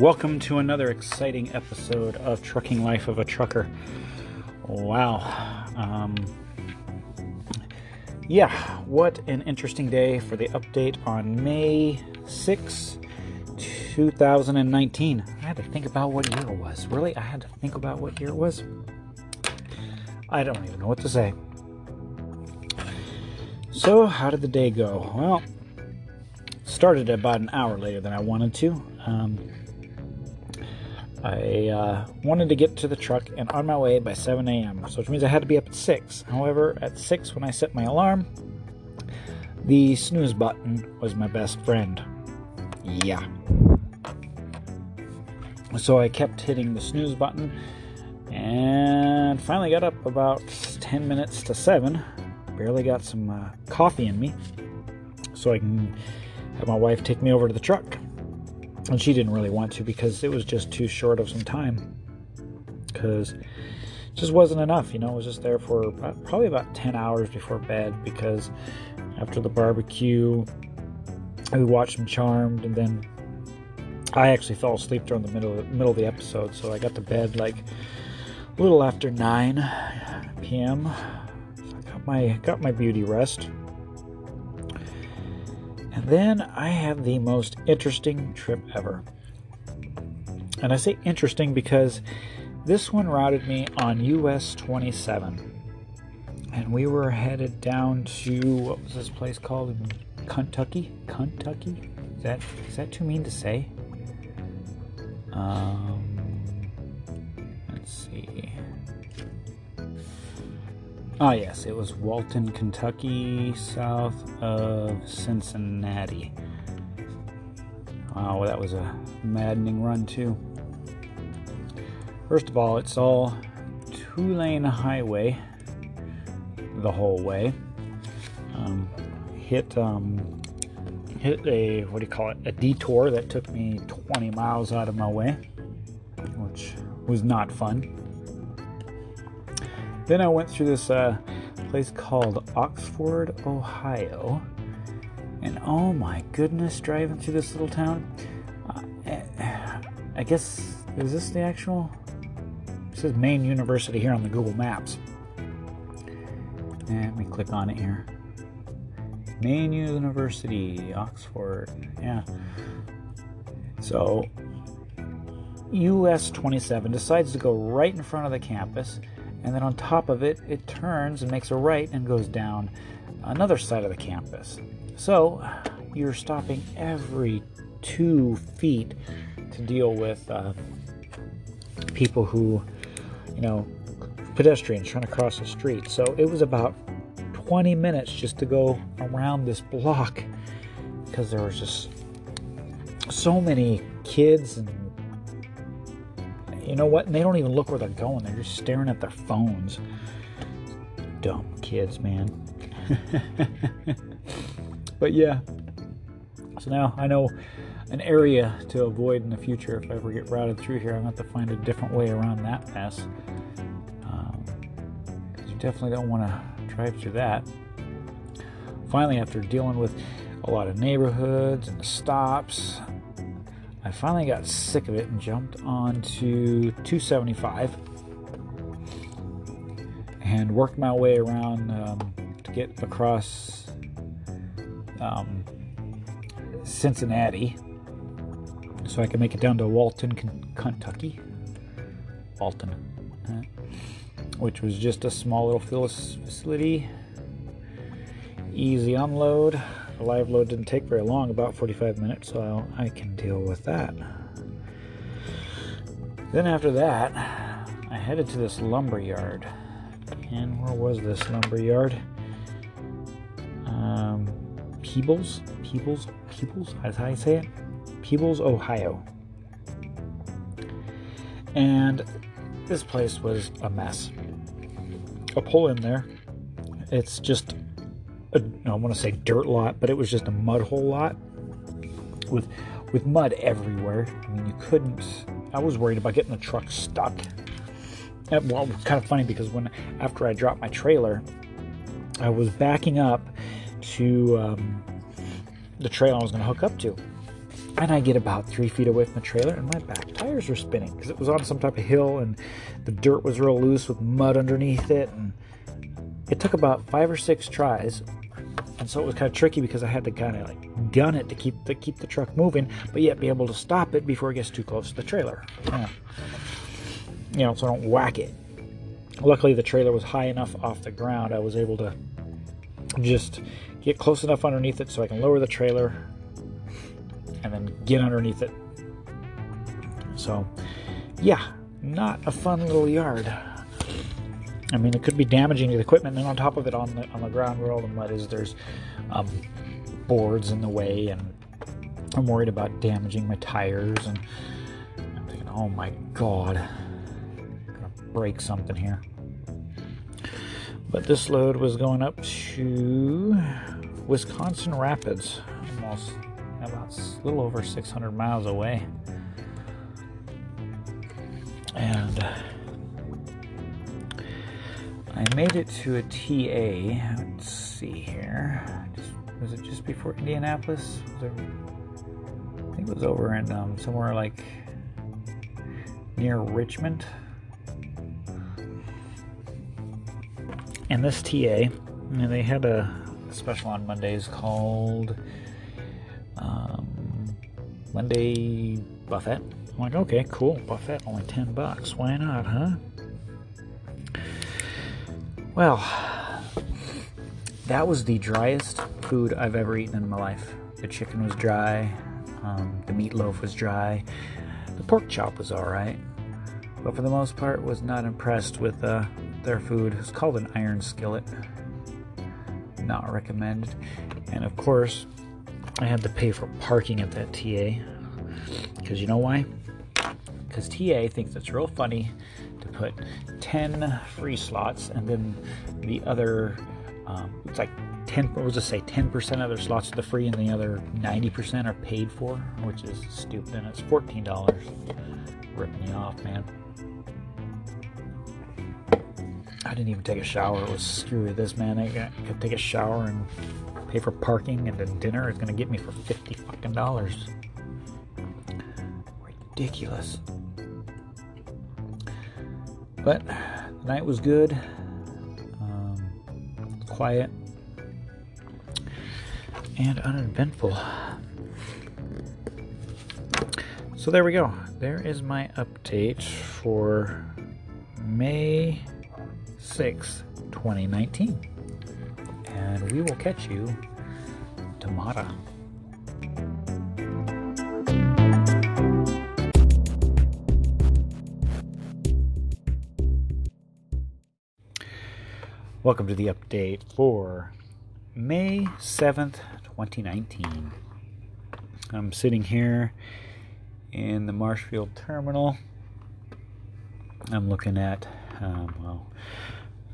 Welcome to another exciting episode of Trucking Life of a Trucker. Wow. Um, yeah, what an interesting day for the update on May 6, 2019. I had to think about what year it was. Really? I had to think about what year it was? I don't even know what to say. So, how did the day go? Well, started about an hour later than I wanted to. Um, I uh, wanted to get to the truck and on my way by 7 a.m., so which means I had to be up at 6. However, at 6 when I set my alarm, the snooze button was my best friend. Yeah. So I kept hitting the snooze button and finally got up about 10 minutes to 7. Barely got some uh, coffee in me so I can have my wife take me over to the truck and she didn't really want to because it was just too short of some time. Because it just wasn't enough you know? I was just there for about, probably about 10 hours before bed because after the barbecue we watched some charmed and then i actually fell asleep during the middle middle of the episode. So i got to bed like a little after 9 p.m so i got my got my beauty rest and then I had the most interesting trip ever. And I say interesting because this one routed me on US 27. And we were headed down to what was this place called Kentucky? Kentucky? Is that is that too mean to say? Um, let's see. Ah, yes, it was Walton, Kentucky, south of Cincinnati. Oh, that was a maddening run, too. First of all, it's all two lane highway the whole way. Um, hit um, hit a what do you call it? A detour that took me 20 miles out of my way, which was not fun. Then I went through this uh, place called Oxford, Ohio. And oh my goodness, driving through this little town. Uh, I guess, is this the actual? It says Maine University here on the Google Maps. Let me click on it here. Maine University, Oxford. Yeah. So, US 27 decides to go right in front of the campus and then on top of it, it turns and makes a right and goes down another side of the campus. So you're stopping every two feet to deal with uh, people who, you know, pedestrians trying to cross the street. So it was about 20 minutes just to go around this block because there was just so many kids and you know what? And they don't even look where they're going. They're just staring at their phones. Dumb kids, man. but yeah. So now I know an area to avoid in the future if I ever get routed through here. I'm going to have to find a different way around that mess. Because um, you definitely don't want to drive through that. Finally, after dealing with a lot of neighborhoods and stops, I finally got sick of it and jumped on to 275 and worked my way around um, to get across um, Cincinnati so I can make it down to Walton, Kentucky. Walton, which was just a small little facility. Easy unload the live load didn't take very long, about 45 minutes, so I can deal with that. Then after that, I headed to this lumber yard. And where was this lumber yard? Um, Peebles? Peebles? Peebles? That's how I say it? Peebles, Ohio. And this place was a mess. A pull in there. It's just a, I want to say dirt lot, but it was just a mud hole lot with with mud everywhere. I mean, you couldn't. I was worried about getting the truck stuck. And, well, it was kind of funny because when after I dropped my trailer, I was backing up to um, the trail I was going to hook up to, and I get about three feet away from the trailer, and my back tires were spinning because it was on some type of hill, and the dirt was real loose with mud underneath it. And it took about five or six tries, and so it was kind of tricky because I had to kind of like gun it to keep the keep the truck moving, but yet be able to stop it before it gets too close to the trailer. Yeah. You know, so I don't whack it. Luckily, the trailer was high enough off the ground. I was able to just get close enough underneath it so I can lower the trailer and then get underneath it. So, yeah, not a fun little yard. I mean, it could be damaging to the equipment, and on top of it, on the on the ground where all the mud is, there's um, boards in the way, and I'm worried about damaging my tires. And I'm thinking, oh my god, I'm gonna break something here. But this load was going up to Wisconsin Rapids, almost about a little over 600 miles away. And I made it to a TA. Let's see here. Just, was it just before Indianapolis? It, I think it was over in um, somewhere like near Richmond. And this TA, know, they had a special on Mondays called um, Monday Buffet. I'm like, okay, cool, buffet, only 10 bucks. Why not, huh? Well, that was the driest food I've ever eaten in my life. The chicken was dry, um, the meatloaf was dry, the pork chop was alright, but for the most part, was not impressed with uh, their food. It's called an iron skillet. Not recommended. And of course, I had to pay for parking at that TA. Because you know why? Because TA thinks it's real funny to put 10 free slots and then the other, um, it's like 10, what was it say, 10% of their slots are free and the other 90% are paid for, which is stupid. And it's $14. Ripping me off, man. I didn't even take a shower. It was screwy. This man, I could take a shower and pay for parking and then dinner is gonna get me for fifty fucking dollars. Ridiculous. But the night was good. Um, quiet and uneventful. So there we go. There is my update for May 6th, 2019 and we will catch you tomorrow. Welcome to the update for May 7th, 2019. I'm sitting here in the Marshfield terminal. I'm looking at, um, well,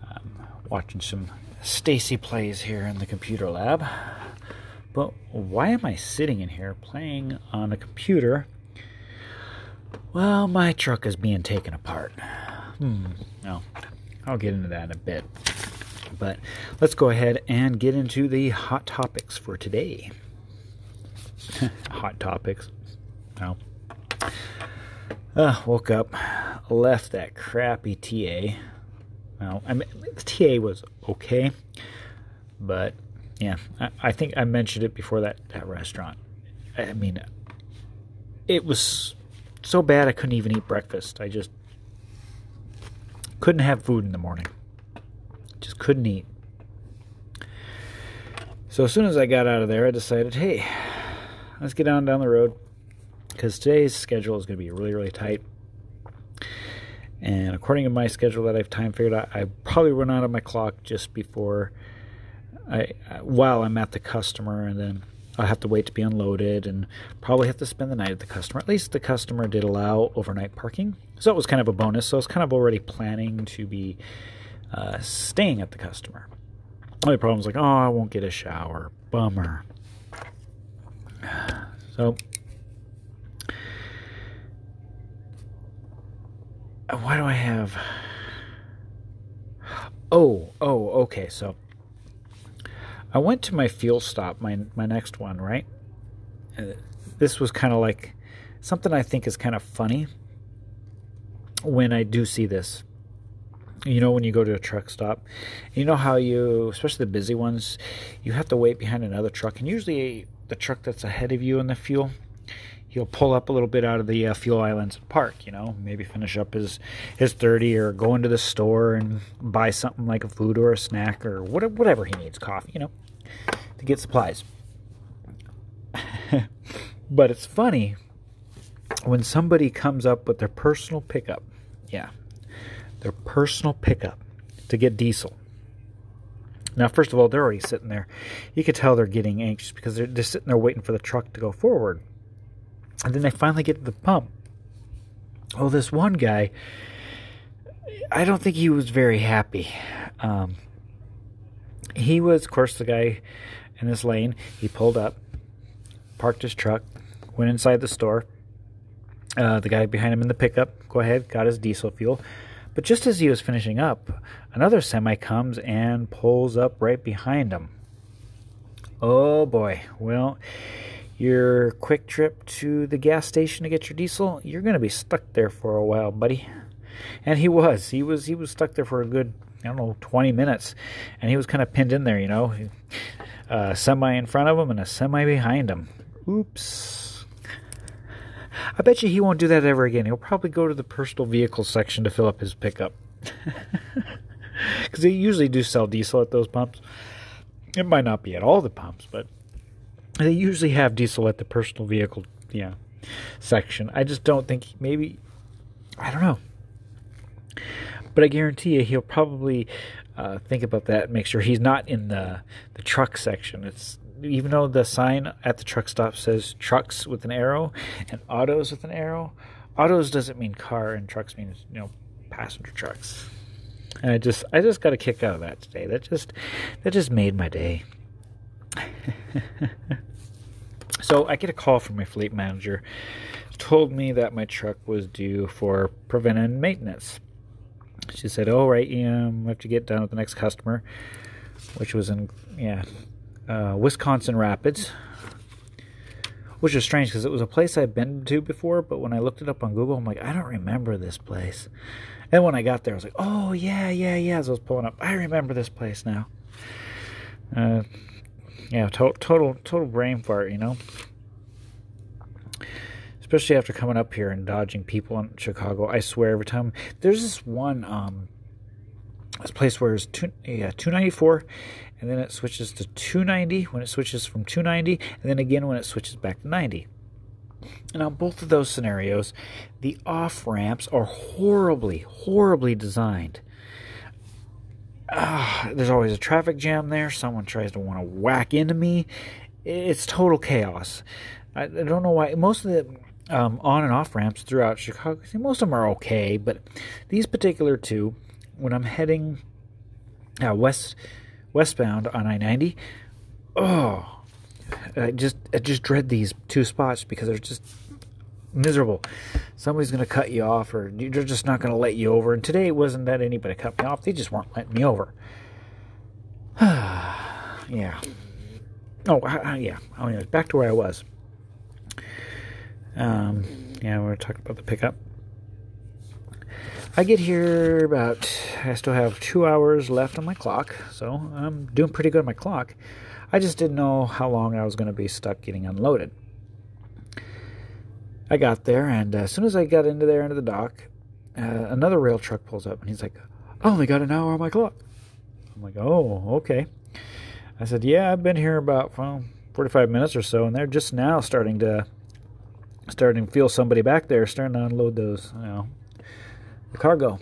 I'm watching some Stacy plays here in the computer lab. But why am I sitting in here playing on a computer? Well, my truck is being taken apart. Hmm. No, I'll get into that in a bit. But let's go ahead and get into the hot topics for today. hot topics. No. Uh, woke up, left that crappy TA well, I mean, the TA was okay, but yeah, I, I, think I mentioned it before that that restaurant. I mean, it was so bad I couldn't even eat breakfast. I just couldn't have food in the morning. Just couldn't eat. So as soon as I got out of there, I decided, hey, let's get on down the road because today's schedule is going to be really, really tight. And according to my schedule that I've time figured out, I probably run out of my clock just before I uh, while I'm at the customer, and then I'll have to wait to be unloaded, and probably have to spend the night at the customer. At least the customer did allow overnight parking, so it was kind of a bonus. So I was kind of already planning to be uh, staying at the customer. Only problem is like, oh, I won't get a shower. Bummer. So why do I have? Oh, oh, okay. So I went to my fuel stop, my my next one, right? Uh, this was kind of like something I think is kind of funny when I do see this. You know, when you go to a truck stop, you know how you, especially the busy ones, you have to wait behind another truck, and usually the truck that's ahead of you in the fuel, he'll pull up a little bit out of the uh, fuel islands and park. You know, maybe finish up his his thirty or go into the store and buy something like a food or a snack or whatever, whatever he needs, coffee. You know, to get supplies. but it's funny when somebody comes up with their personal pickup. Yeah, their personal pickup to get diesel. Now, first of all, they're already sitting there. You could tell they're getting anxious because they're just sitting there waiting for the truck to go forward. And then they finally get to the pump. Well, this one guy, I don't think he was very happy. Um, he was, of course, the guy in this lane. He pulled up, parked his truck, went inside the store. Uh, the guy behind him in the pickup, go ahead, got his diesel fuel. But just as he was finishing up, another semi comes and pulls up right behind him. Oh boy. Well, your quick trip to the gas station to get your diesel, you're going to be stuck there for a while, buddy. And he was. He was he was stuck there for a good, I don't know, 20 minutes. And he was kind of pinned in there, you know. A semi in front of him and a semi behind him. Oops. I bet you he won't do that ever again. He'll probably go to the personal vehicle section to fill up his pickup. Because they usually do sell diesel at those pumps. It might not be at all the pumps, but they usually have diesel at the personal vehicle yeah, section. I just don't think maybe I don't know. But I guarantee you he'll probably uh, think about that and make sure he's not in the the truck section. It's even though the sign at the truck stop says trucks with an arrow and autos with an arrow, autos doesn't mean car and trucks means you know passenger trucks. And I just I just got a kick out of that today. That just that just made my day. so I get a call from my fleet manager. Told me that my truck was due for preventive maintenance. She said, "Oh right, yeah, we have to get done with the next customer," which was in yeah uh, Wisconsin Rapids, which is strange because it was a place I'd been to before, but when I looked it up on Google, I'm like, I don't remember this place. And when I got there, I was like, oh, yeah, yeah, yeah. As I was pulling up, I remember this place now. Uh, yeah, to- total, total brain fart, you know? Especially after coming up here and dodging people in Chicago. I swear, every time. There's this one um, this place where it's two, yeah, 294 and then it switches to 290 when it switches from 290, and then again when it switches back to 90. And on both of those scenarios, the off ramps are horribly, horribly designed. Uh, there's always a traffic jam there. Someone tries to want to whack into me. It's total chaos. I, I don't know why. Most of the um, on and off ramps throughout Chicago, most of them are okay, but these particular two, when I'm heading uh, west westbound on I ninety. Oh, I just I just dread these two spots because they're just miserable. Somebody's going to cut you off, or they're just not going to let you over. And today it wasn't that anybody cut me off; they just weren't letting me over. yeah. Oh, yeah. Oh, anyways, back to where I was. Um, yeah, we are talking about the pickup. I get here about, I still have two hours left on my clock, so I'm doing pretty good on my clock. I just didn't know how long I was going to be stuck getting unloaded. I got there, and as soon as I got into there, into the dock, uh, another rail truck pulls up, and he's like, I only got an hour on my clock. I'm like, oh, okay. I said, yeah, I've been here about well, 45 minutes or so, and they're just now starting to starting to feel somebody back there starting to unload those, you know, the cargo.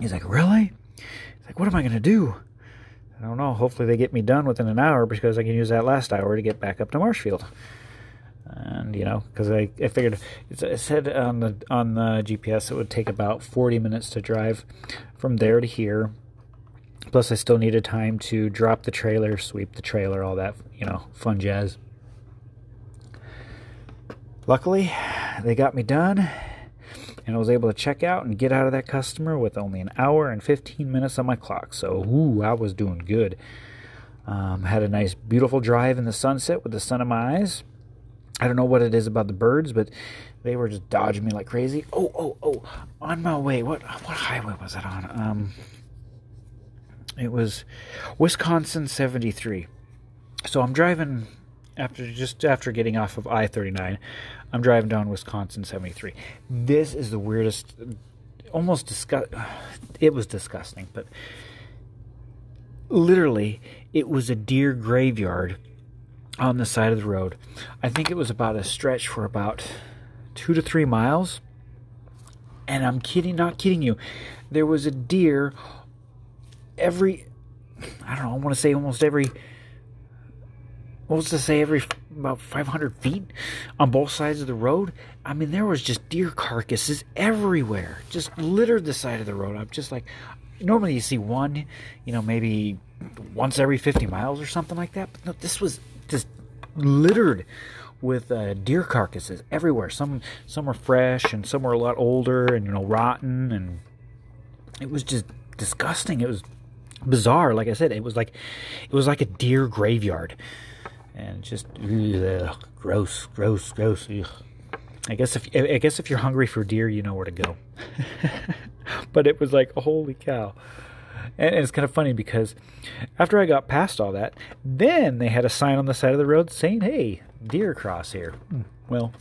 He's like, Really? He's like, What am I going to do? I don't know. Hopefully, they get me done within an hour because I can use that last hour to get back up to Marshfield. And you know, because I, I figured it said on the on the GPS it would take about 40 minutes to drive from there to here. Plus, I still needed time to drop the trailer, sweep the trailer, all that you know, fun jazz. Luckily, they got me done and I was able to check out and get out of that customer with only an hour and 15 minutes on my clock. So, ooh, I was doing good. Um, had a nice, beautiful drive in the sunset with the sun in my eyes. I don't know what it is about the birds, but they were just dodging me like crazy. Oh, oh, oh! On my way, what what highway was it on? Um, it was Wisconsin 73. So I'm driving after just after getting off of I-39. I'm driving down Wisconsin 73. This is the weirdest, almost disgust. It was disgusting, but literally, it was a deer graveyard on the side of the road. I think it was about a stretch for about two to three miles. And I'm kidding, not kidding you. There was a deer every, I don't know, I want to say almost every, what was to say, every about 500 feet on both sides of the road. I mean, there was just deer carcasses everywhere, just littered the side of the road. I'm just like, normally you see one, you know, maybe once every 50 miles or something like that. But no, this was just littered with uh, deer carcasses everywhere. Some some were fresh and some were a lot older and you know rotten and it was just disgusting. It was bizarre. Like I said, it was like it was like a deer graveyard and just ugh, gross, gross, gross. Ugh. I guess if I guess if you're hungry for deer, you know where to go. but it was like holy cow. And it's kind of funny because after I got past all that, then they had a sign on the side of the road saying, "Hey, deer cross here." Hmm, well,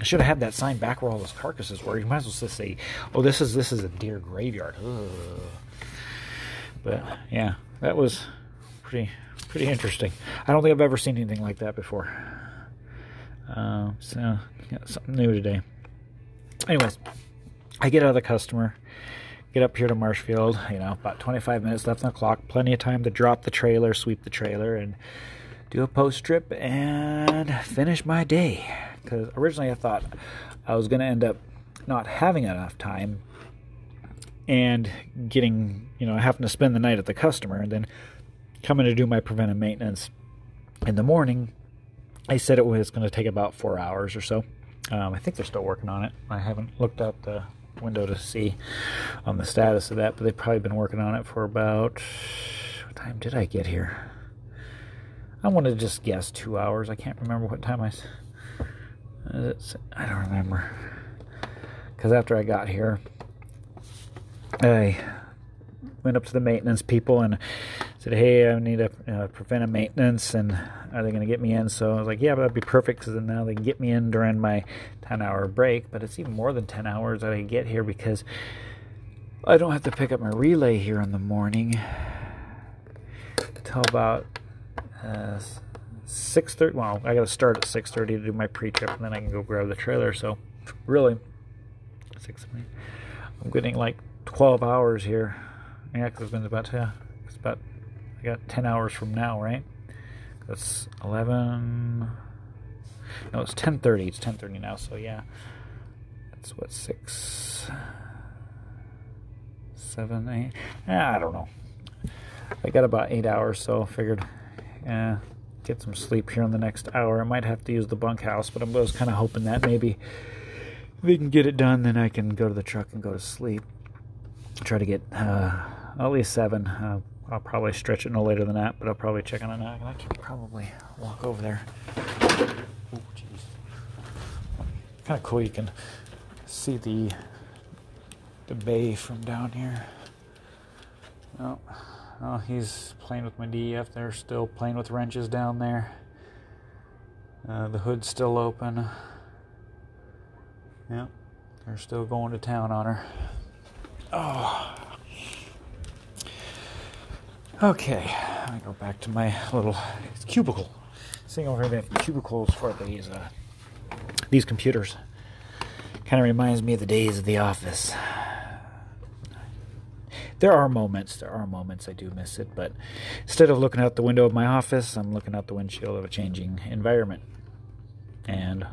I should have had that sign back where all those carcasses were. You might as well just say, "Oh, this is this is a deer graveyard." Ugh. But yeah, that was pretty pretty interesting. I don't think I've ever seen anything like that before. Uh, so yeah, something new today. Anyways, I get out of the customer get up here to Marshfield. You know, about 25 minutes left on the clock. Plenty of time to drop the trailer, sweep the trailer, and do a post trip and finish my day. Because originally I thought I was going to end up not having enough time and getting, you know, having to spend the night at the customer and then coming to do my preventive maintenance in the morning. I said it was going to take about four hours or so. Um, I think they're still working on it. I haven't looked out the window to see on the status of that, but they've probably been working on it for about. What time did I get here? I want to just guess two hours. I can't remember what time I. I don't remember. Because after I got here, I went up to the maintenance people and said, "Hey, I need a uh, preventive maintenance, and are they going to get me in?" So I was like, "Yeah, that'd be perfect because then now they can get me in during my 10-hour break." But it's even more than 10 hours that I get here because I don't have to pick up my relay here in the morning until about uh, 6:30. Well, I got to start at 6:30 to do my pre-trip, and then I can go grab the trailer. So really, six. I'm getting like 12 hours here. Yeah, because it's been about yeah, it's about I got 10 hours from now, right? That's 11. No, it's 10:30. It's 10:30 now. So yeah, that's what six, seven, eight. I don't know. I got about eight hours, so figured, yeah, get some sleep here in the next hour. I might have to use the bunkhouse, but I was kind of hoping that maybe if we can get it done, then I can go to the truck and go to sleep. Try to get uh, at least seven. Uh, I'll probably stretch it no later than that, but I'll probably check on it now. I can probably walk over there. Oh, jeez. Kind of cool. You can see the the bay from down here. Oh, oh, he's playing with my DEF. They're still playing with wrenches down there. Uh, the hood's still open. Yep, they're still going to town on her. Oh. Okay, I go back to my little cubicle. Seeing over the cubicles for these uh, these computers. Kind of reminds me of the days of the office. There are moments, there are moments I do miss it, but instead of looking out the window of my office, I'm looking out the windshield of a changing environment and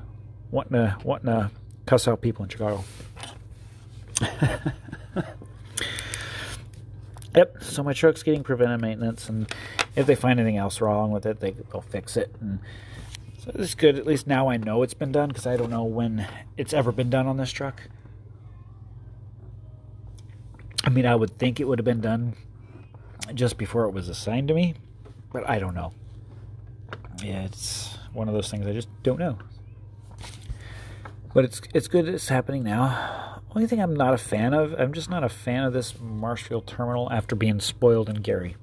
wanting to wanting to cuss out people in Chicago. Yep. So my truck's getting preventive maintenance, and if they find anything else wrong with it, they, they'll fix it. And so it's good. At least now I know it's been done because I don't know when it's ever been done on this truck. I mean, I would think it would have been done just before it was assigned to me, but I don't know. Yeah, it's one of those things I just don't know. But it's it's good it's happening now. Only thing I'm not a fan of, I'm just not a fan of this Marshfield terminal after being spoiled in Gary.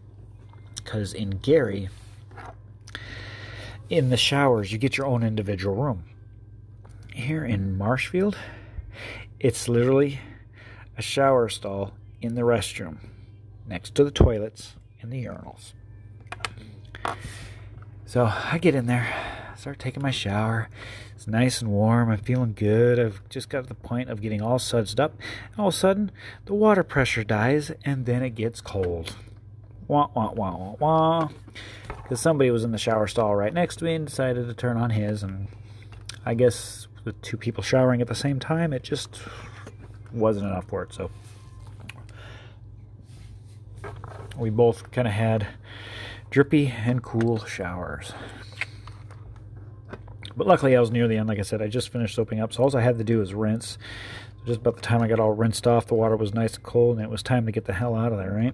Because in Gary, in the showers, you get your own individual room. Here in Marshfield, it's literally a shower stall in the restroom next to the toilets and the urinals. So I get in there, start taking my shower. It's nice and warm. I'm feeling good. I've just got to the point of getting all sudsed up. And all of a sudden, the water pressure dies and then it gets cold. Wah, wah, wah, wah, wah. Because somebody was in the shower stall right next to me and decided to turn on his. And I guess with two people showering at the same time, it just wasn't enough for it. So we both kind of had drippy and cool showers. But luckily, I was near the end. Like I said, I just finished soaping up, so all I had to do was rinse. Just about the time I got all rinsed off, the water was nice and cold, and it was time to get the hell out of there, right?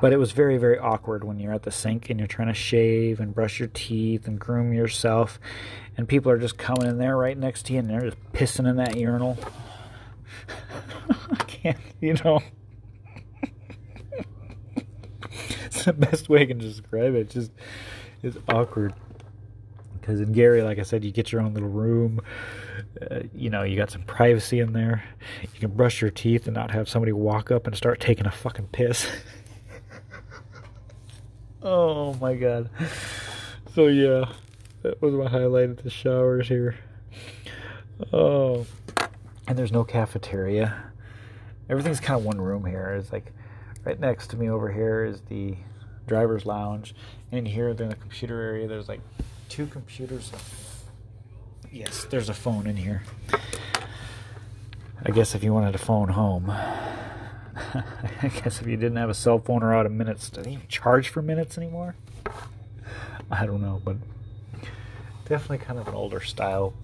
But it was very, very awkward when you're at the sink and you're trying to shave and brush your teeth and groom yourself, and people are just coming in there right next to you and they're just pissing in that urinal. I can't, you know. it's the best way I can describe it. It's just it's awkward because in Gary, like I said, you get your own little room. Uh, you know, you got some privacy in there. You can brush your teeth and not have somebody walk up and start taking a fucking piss. oh my god. So yeah, that was my highlight of the showers here. Oh, and there's no cafeteria. Everything's kind of one room here. It's like right next to me over here is the driver's lounge. In here, in the computer area, there's like two computers. Yes, there's a phone in here. I guess if you wanted a phone home. I guess if you didn't have a cell phone or out of minutes, do they even charge for minutes anymore? I don't know, but definitely kind of an older style.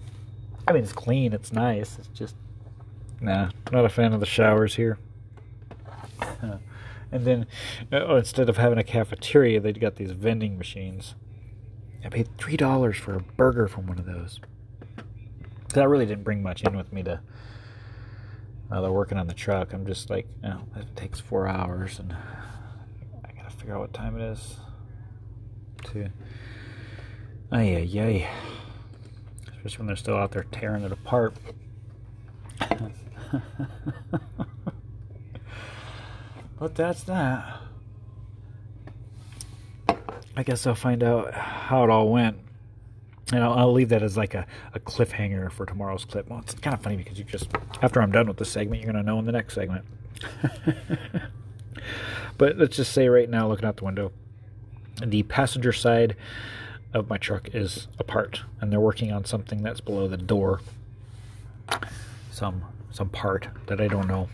I mean, it's clean, it's nice. It's just, nah, not a fan of the showers here. and then, uh, instead of having a cafeteria, they'd got these vending machines. I paid three dollars for a burger from one of those. That really didn't bring much in with me to uh, they're working on the truck. I'm just like, know, it takes four hours, and I gotta figure out what time it is. To, ay yeah, ay, especially when they're still out there tearing it apart. but that's that. I guess I'll find out how it all went. And I'll, I'll leave that as like a, a cliffhanger for tomorrow's clip. Well, it's kind of funny because you just, after I'm done with this segment, you're going to know in the next segment. but let's just say right now, looking out the window, the passenger side of my truck is apart, and they're working on something that's below the door. Some some part that I don't know.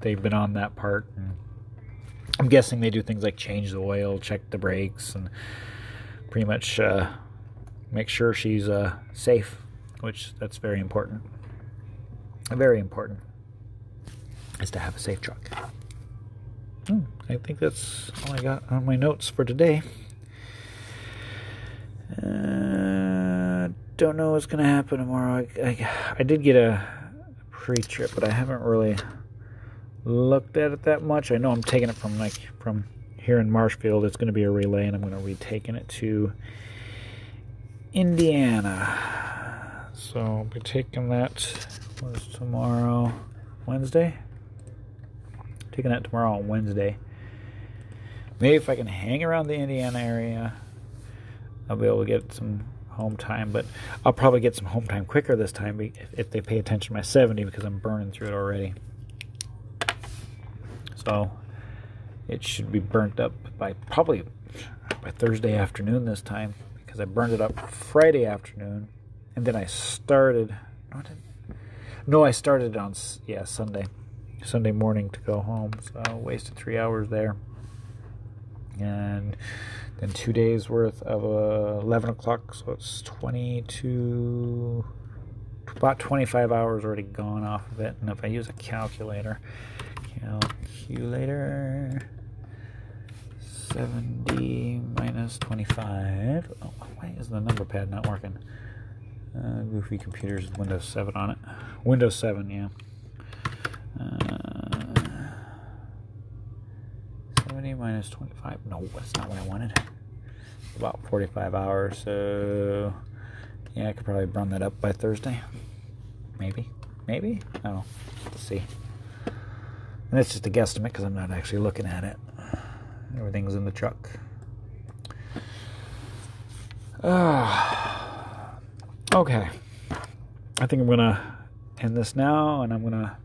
They've been on that part. I'm guessing they do things like change the oil, check the brakes, and pretty much uh, make sure she's uh, safe, which that's very important. Very important is to have a safe truck. Hmm, I think that's all I got on my notes for today. Uh, don't know what's gonna happen tomorrow. I, I, I did get a pre-trip, but I haven't really looked at it that much. I know I'm taking it from like from here in Marshfield. It's going to be a relay, and I'm going to be taking it to Indiana. So I'll be taking that. Was tomorrow Wednesday? Taking that tomorrow on Wednesday. Maybe if I can hang around the Indiana area, I'll be able to get some home time. But I'll probably get some home time quicker this time if they pay attention to my 70 because I'm burning through it already. So it should be burnt up by probably by Thursday afternoon this time because I burned it up Friday afternoon and then I started no I started on yeah Sunday Sunday morning to go home so I wasted three hours there. And then two days worth of uh, 11 o'clock so it's 22 about 25 hours already gone off of it and if I use a calculator calculator 70 minus 25. Oh, why is the number pad not working? Uh, goofy computers with Windows 7 on it. Windows 7, yeah. Uh, 70 minus 25. No, that's not what I wanted. About 45 hours, so yeah, I could probably run that up by Thursday. Maybe. Maybe? Oh, let's see. And it's just a guesstimate because I'm not actually looking at it. Everything's in the truck. Uh, okay. I think I'm going to end this now and I'm going to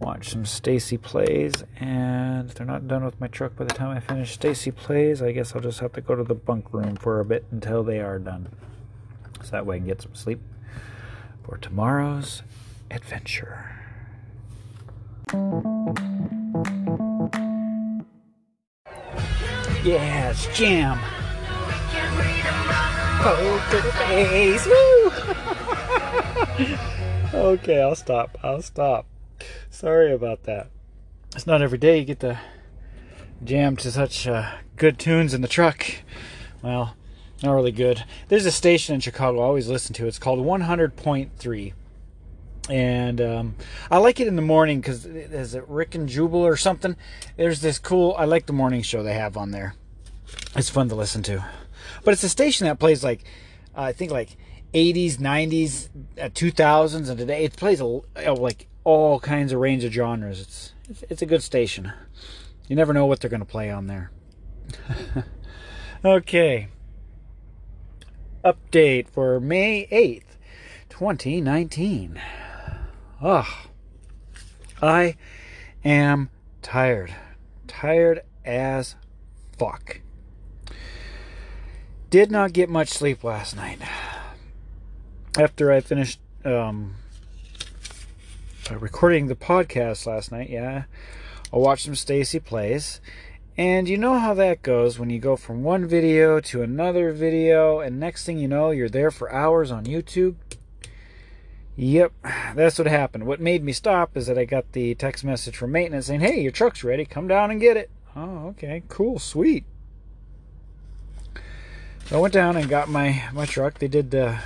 watch some Stacy plays. And if they're not done with my truck by the time I finish Stacy plays, I guess I'll just have to go to the bunk room for a bit until they are done. So that way I can get some sleep for tomorrow's adventure. Yeah, it's jam. Poker face. Woo! okay, I'll stop. I'll stop. Sorry about that. It's not every day you get to jam to such uh, good tunes in the truck. Well, not really good. There's a station in Chicago I always listen to. It's called 100.3 and um, I like it in the morning because is it Rick and Jubal or something? There's this cool. I like the morning show they have on there. It's fun to listen to, but it's a station that plays like uh, I think like 80s, 90s, uh, 2000s, and today it plays a, like all kinds of range of genres. It's, it's it's a good station. You never know what they're going to play on there. okay. Update for May 8th, 2019. Ugh. I am tired. Tired as fuck. Did not get much sleep last night. After I finished um, uh, recording the podcast last night, yeah, I watched some Stacy Plays. And you know how that goes when you go from one video to another video, and next thing you know, you're there for hours on YouTube. Yep, that's what happened. What made me stop is that I got the text message from maintenance saying, "Hey, your truck's ready. Come down and get it." Oh, okay, cool, sweet. So I went down and got my my truck. They did, uh,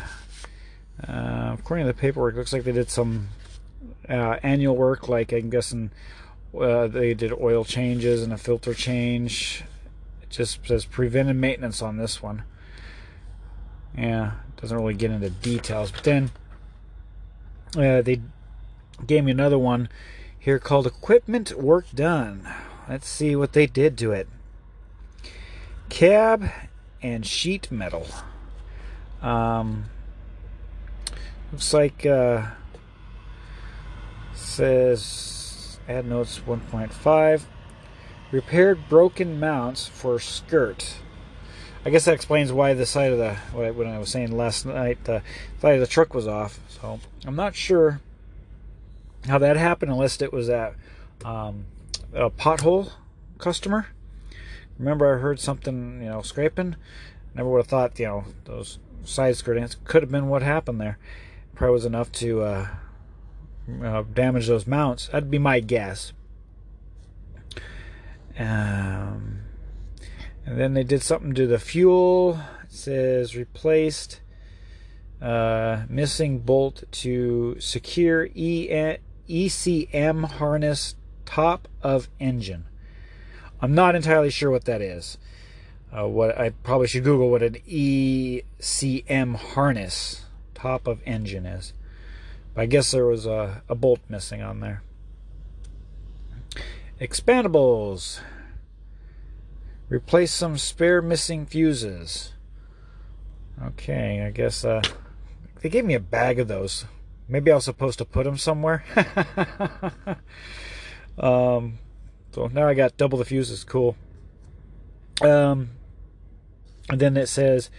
uh, according to the paperwork, looks like they did some uh, annual work. Like I'm guessing uh, they did oil changes and a filter change. It just says preventive maintenance on this one. Yeah, doesn't really get into details, but then uh, they gave me another one here called Equipment Work Done. Let's see what they did to it. Cab and sheet metal. Um, looks like uh, says add notes 1.5 repaired broken mounts for skirt I guess that explains why the side of the what I was saying last night the side of the truck was off. So I'm not sure how that happened unless it was at um, a pothole customer. Remember, I heard something you know scraping. Never would have thought you know those side skirtings could have been what happened there. Probably was enough to uh, uh, damage those mounts. That'd be my guess. Um, and then they did something to the fuel. It says replaced uh, missing bolt to secure e- ECM harness top of engine. I'm not entirely sure what that is. Uh, what I probably should Google what an ECM harness top of engine is. But I guess there was a, a bolt missing on there. Expendables. Replace some spare missing fuses. Okay, I guess uh, they gave me a bag of those. Maybe I was supposed to put them somewhere. um, so now I got double the fuses. Cool. Um, and then it says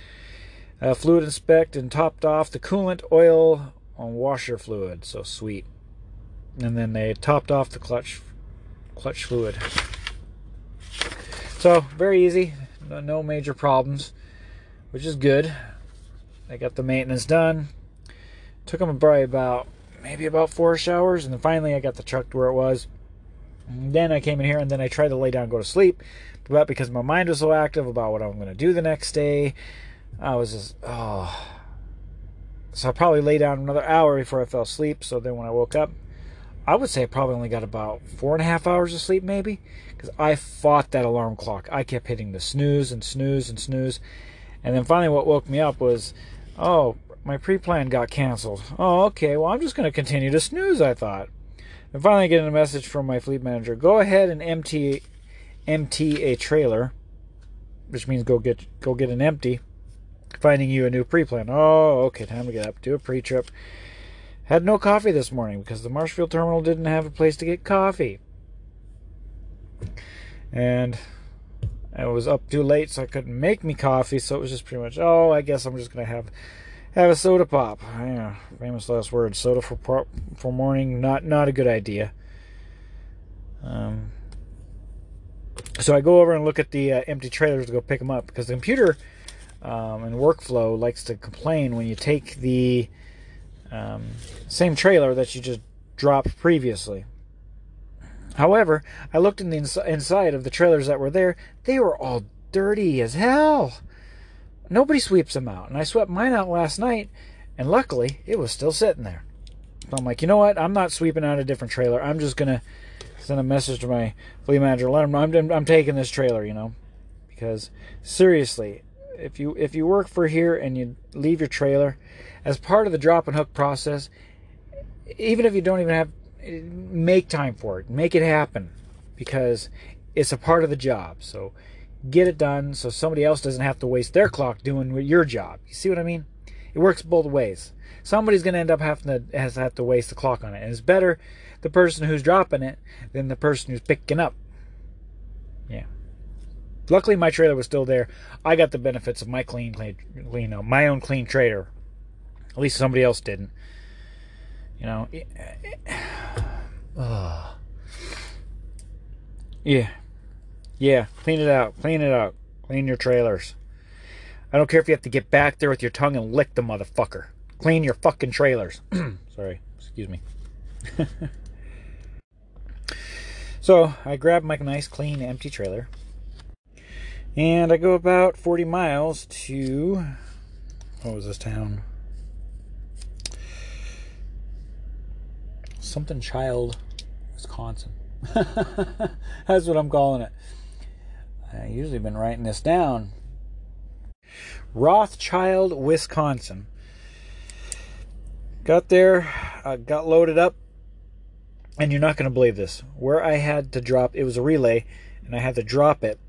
uh, fluid inspect and topped off the coolant oil on washer fluid. So sweet. And then they topped off the clutch clutch fluid. So very easy, no major problems, which is good. I got the maintenance done. Took them probably about maybe about four showers, and then finally I got the truck to where it was. And then I came in here and then I tried to lay down go to sleep. But because my mind was so active about what I'm going to do the next day, I was just, oh. So I probably lay down another hour before I fell asleep. So then when I woke up, I would say I probably only got about four and a half hours of sleep, maybe, because I fought that alarm clock. I kept hitting the snooze and snooze and snooze. And then finally, what woke me up was, oh, my pre plan got canceled. Oh, okay, well, I'm just going to continue to snooze, I thought. And finally, getting a message from my fleet manager go ahead and empty, empty a trailer, which means go get, go get an empty, finding you a new pre plan. Oh, okay, time to get up, do a pre trip. Had no coffee this morning because the Marshfield terminal didn't have a place to get coffee. And I was up too late, so I couldn't make me coffee. So it was just pretty much, oh, I guess I'm just gonna have have a soda pop. Yeah, famous last words. Soda for for morning, not not a good idea. Um, so I go over and look at the uh, empty trailers to go pick them up because the computer um, and workflow likes to complain when you take the um, same trailer that you just dropped previously. However, I looked in the ins- inside of the trailers that were there. They were all dirty as hell. Nobody sweeps them out. And I swept mine out last night, and luckily it was still sitting there. So I'm like, you know what? I'm not sweeping out a different trailer. I'm just going to send a message to my fleet manager. Let him know I'm, I'm taking this trailer, you know. Because seriously, if you if you work for here and you leave your trailer as part of the drop and hook process, even if you don't even have make time for it, make it happen because it's a part of the job. So get it done so somebody else doesn't have to waste their clock doing your job. You see what I mean? It works both ways. Somebody's going to end up having to has to have to waste the clock on it, and it's better the person who's dropping it than the person who's picking up. Yeah. Luckily, my trailer was still there. I got the benefits of my clean, clean, clean, no, my own clean trailer. At least somebody else didn't. You know. Uh, yeah. Yeah. Clean it out. Clean it out. Clean your trailers. I don't care if you have to get back there with your tongue and lick the motherfucker. Clean your fucking trailers. Sorry. Excuse me. so I grab my nice, clean, empty trailer. And I go about 40 miles to. What was this town? Something Child, Wisconsin. That's what I'm calling it. I usually been writing this down. Rothschild, Wisconsin. Got there, uh, got loaded up, and you're not going to believe this. Where I had to drop, it was a relay, and I had to drop it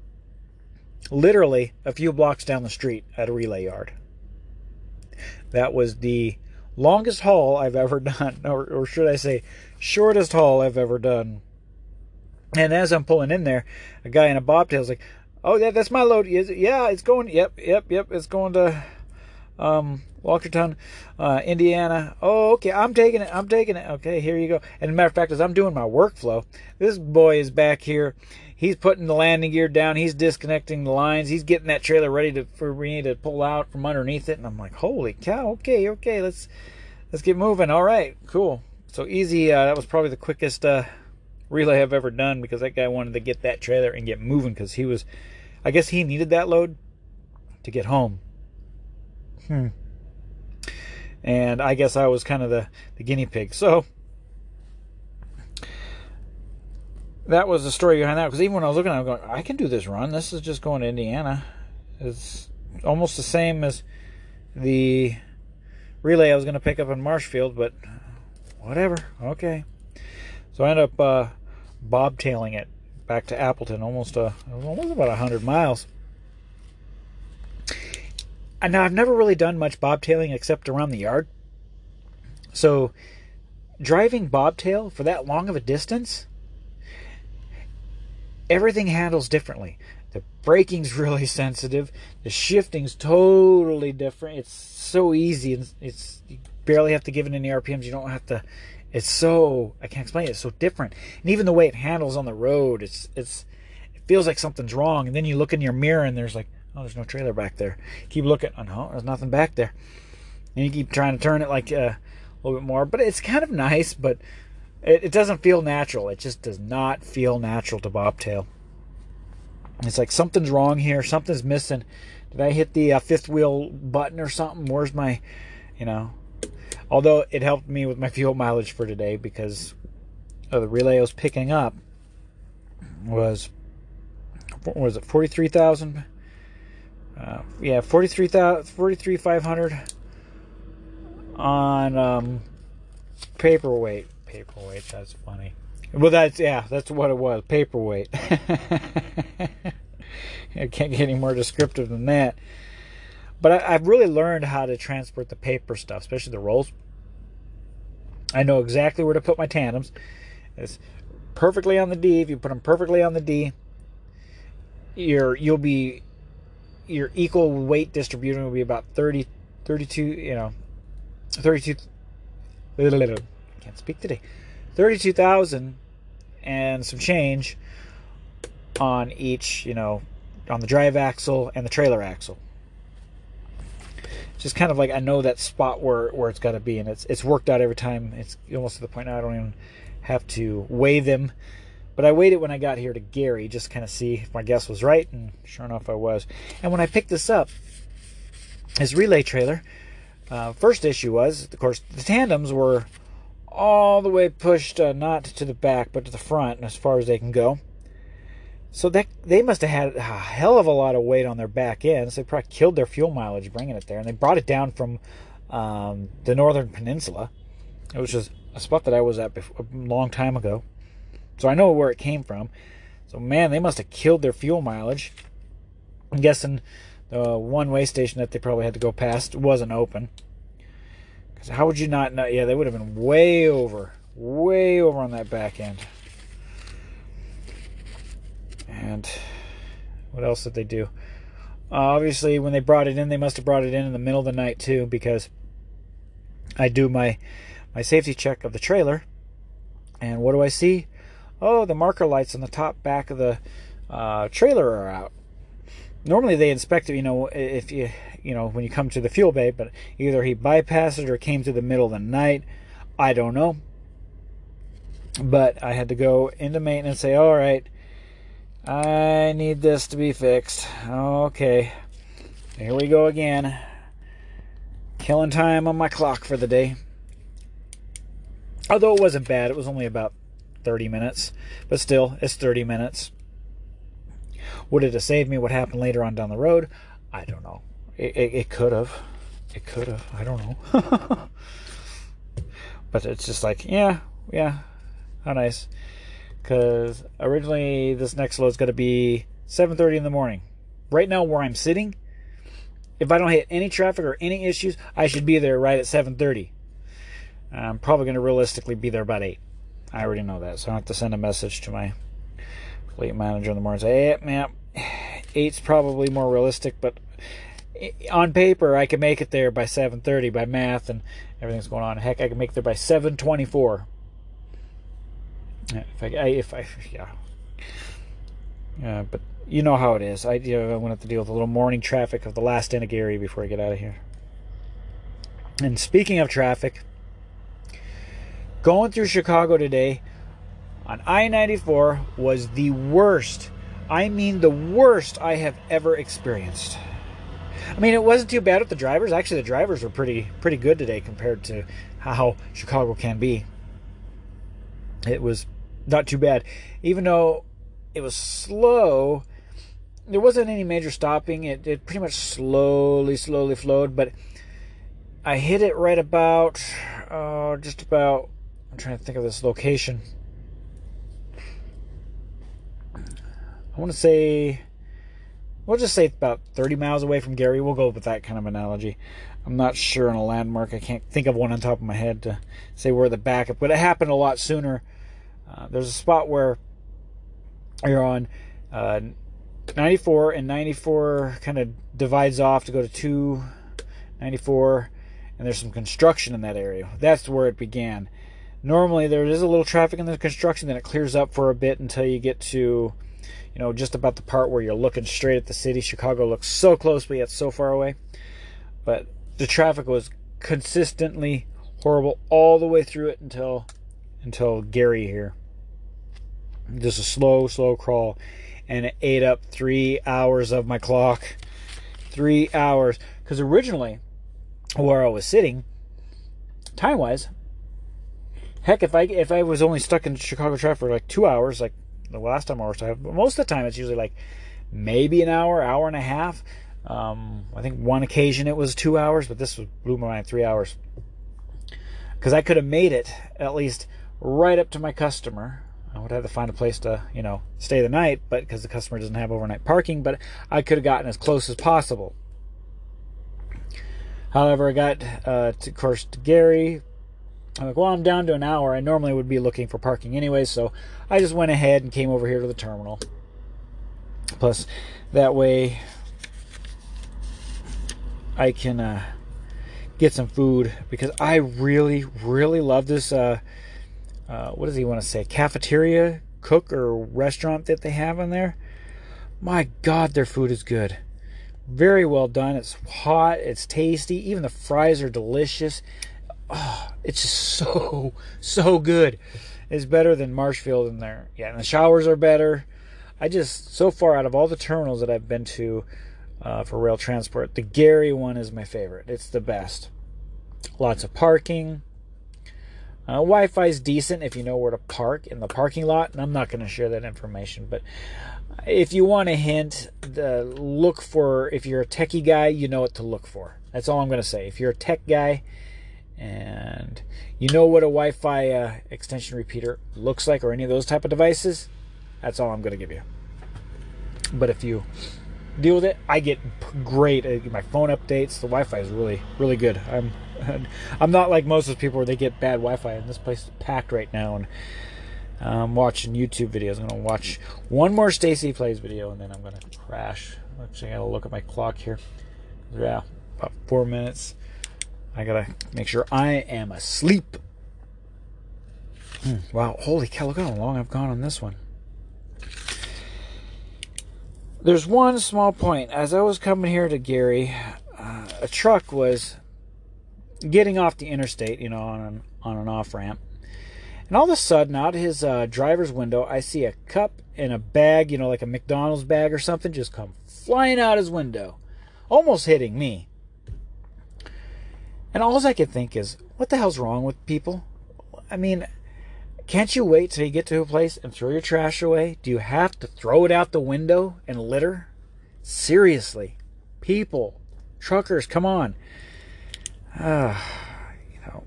literally a few blocks down the street at a relay yard. That was the longest haul I've ever done, or, or should I say, shortest haul I've ever done. And as I'm pulling in there, a guy in a bobtail's like, "Oh, yeah, that's my load. Yeah, it's going. Yep, yep, yep. It's going to um, Walkerton, uh, Indiana. Oh, okay. I'm taking it. I'm taking it. Okay, here you go. And a matter of fact, as I'm doing my workflow, this boy is back here he's putting the landing gear down. He's disconnecting the lines. He's getting that trailer ready to for me to pull out from underneath it. And I'm like, holy cow! Okay, okay, let's let's get moving. All right, cool. So easy. Uh, that was probably the quickest uh, relay I've ever done because that guy wanted to get that trailer and get moving because he was, I guess he needed that load to get home. Hmm. And I guess I was kind of the, the guinea pig. So that was the story behind that. Because even when I was looking at it, I'm going, I can do this run. This is just going to Indiana. It's almost the same as the relay I was going to pick up in Marshfield, but whatever. Okay. So I ended up uh, bobtailing it back to Appleton, almost uh, almost about hundred miles. And now I've never really done much bobtailing except around the yard. So driving bobtail for that long of a distance everything handles differently. The braking's really sensitive. The shifting's totally different. It's so easy. It's, it's you barely have to give it any RPMs. You don't have to. It's so I can't explain it. It's so different, and even the way it handles on the road, it's it's it feels like something's wrong. And then you look in your mirror and there's like, oh, there's no trailer back there. Keep looking. Oh no, there's nothing back there. And you keep trying to turn it like uh, a little bit more, but it's kind of nice. But It, it doesn't feel natural. It just does not feel natural to bobtail. It's like something's wrong here. Something's missing. Did I hit the uh, fifth wheel button or something? Where's my, you know? Although it helped me with my fuel mileage for today because of the relay I was picking up was what was it 43,000 uh, yeah 43,000 43,500 on um, paperweight paperweight that's funny. Well that's yeah that's what it was paperweight. I can't get any more descriptive than that. But I, I've really learned how to transport the paper stuff especially the rolls. I know exactly where to put my tandems. It's perfectly on the D. If you put them perfectly on the D your you'll be your equal weight distribution will be about 30 32 you know 32 can't speak today. 32,000 and some change on each you know on the drive axle and the trailer axle. Just kind of like I know that spot where where it's got to be and it's it's worked out every time. It's almost to the point now I don't even have to weigh them. But I weighed it when I got here to Gary just kind of see if my guess was right, and sure enough, I was. And when I picked this up, his relay trailer, uh, first issue was, of course, the tandems were all the way pushed, uh, not to the back, but to the front, as far as they can go. So that they must have had a hell of a lot of weight on their back ends. They probably killed their fuel mileage bringing it there, and they brought it down from um, the northern peninsula, which is a spot that I was at before, a long time ago. So I know where it came from. So man, they must have killed their fuel mileage. I'm guessing the one way station that they probably had to go past wasn't open. Because how would you not know? Yeah, they would have been way over, way over on that back end. And what else did they do? Uh, obviously, when they brought it in, they must have brought it in in the middle of the night too, because I do my my safety check of the trailer, and what do I see? oh, the marker lights on the top back of the uh, trailer are out. Normally they inspect it, you know, if you, you know, when you come to the fuel bay, but either he bypassed it or came to the middle of the night. I don't know. But I had to go into maintenance say, all right, I need this to be fixed. Okay. Here we go again. Killing time on my clock for the day. Although it wasn't bad, it was only about 30 minutes, but still, it's 30 minutes. Would it have saved me what happened later on down the road? I don't know. It, it, could have. It could have. I don't know. but it's just like, yeah, yeah, how nice. Because originally this next load is going to be 7:30 in the morning. Right now, where I'm sitting, if I don't hit any traffic or any issues, I should be there right at 7:30. I'm probably going to realistically be there about eight. I already know that, so I have to send a message to my fleet manager in the morning say, eh, hey, man, eight's probably more realistic, but eh, on paper I can make it there by 7:30 by math and everything's going on. Heck, I can make it there by 7:24. If I, if I, yeah, yeah, but you know how it is. I, you know, I'm gonna have to deal with a little morning traffic of the last end of Gary before I get out of here. And speaking of traffic, going through Chicago today on I 94 was the worst. I mean, the worst I have ever experienced. I mean, it wasn't too bad with the drivers. Actually, the drivers were pretty pretty good today compared to how Chicago can be. It was not too bad, even though it was slow. There wasn't any major stopping. It, it pretty much slowly, slowly flowed. But I hit it right about, uh, just about I'm trying to think of this location. I want to say, we'll just say about 30 miles away from Gary. We'll go with that kind of analogy. I'm not sure on a landmark. I can't think of one on top of my head to say where the backup, but it happened a lot sooner. Uh, there's a spot where you're on uh, 94 and 94 kind of divides off to go to 294 and there's some construction in that area. That's where it began normally there is a little traffic in the construction, then it clears up for a bit until you get to, you know, just about the part where you're looking straight at the city. Chicago looks so close, but yet so far away. But the traffic was consistently horrible all the way through it until until Gary here. Just a slow, slow crawl. And it ate up three hours of my clock. Three hours. Because originally, where I was sitting, time wise, heck, if I if I was only stuck in Chicago traffic for like two hours, like the last time I was, but most of the time it's usually like maybe an hour, hour and a half. Um, I think one occasion it was two hours, but this was blew my mind three hours because I could have made it at least right up to my customer. I would have to find a place to, you know, stay the night, but because the customer doesn't have overnight parking, but I could have gotten as close as possible. However, I got, uh, to, of course, to Gary. I'm like, well, I'm down to an hour. I normally would be looking for parking anyway, so I just went ahead and came over here to the terminal. Plus, that way I can uh, get some food because I really, really love this. Uh, uh, what does he want to say? Cafeteria, cook, or restaurant that they have in there. My God, their food is good. Very well done. It's hot. It's tasty. Even the fries are delicious. Oh, it's just so, so good. It's better than Marshfield in there. Yeah, and the showers are better. I just, so far out of all the terminals that I've been to uh, for rail transport, the Gary one is my favorite. It's the best. Lots of parking. Uh, Wi-Fi is decent if you know where to park in the parking lot, and I'm not going to share that information. But if you want a hint, the, look for if you're a techie guy, you know what to look for. That's all I'm going to say. If you're a tech guy and you know what a Wi-Fi uh, extension repeater looks like, or any of those type of devices, that's all I'm going to give you. But if you deal with it, I get great. I get my phone updates. The Wi-Fi is really, really good. I'm, I'm not like most of the people where they get bad Wi-Fi. And this place is packed right now, and I'm watching YouTube videos. I'm gonna watch one more Stacy plays video, and then I'm gonna crash. Actually, I gotta look at my clock here. Yeah, about four minutes. I gotta make sure I am asleep. Hmm, wow, holy cow! Look how long I've gone on this one. There's one small point. As I was coming here to Gary, uh, a truck was getting off the interstate, you know, on an, on an off ramp. And all of a sudden, out of his uh, driver's window, I see a cup and a bag, you know, like a McDonald's bag or something, just come flying out his window, almost hitting me. And all I could think is, what the hell's wrong with people? I mean, can't you wait till you get to a place and throw your trash away? Do you have to throw it out the window and litter? Seriously. People, truckers, come on. Uh, you know,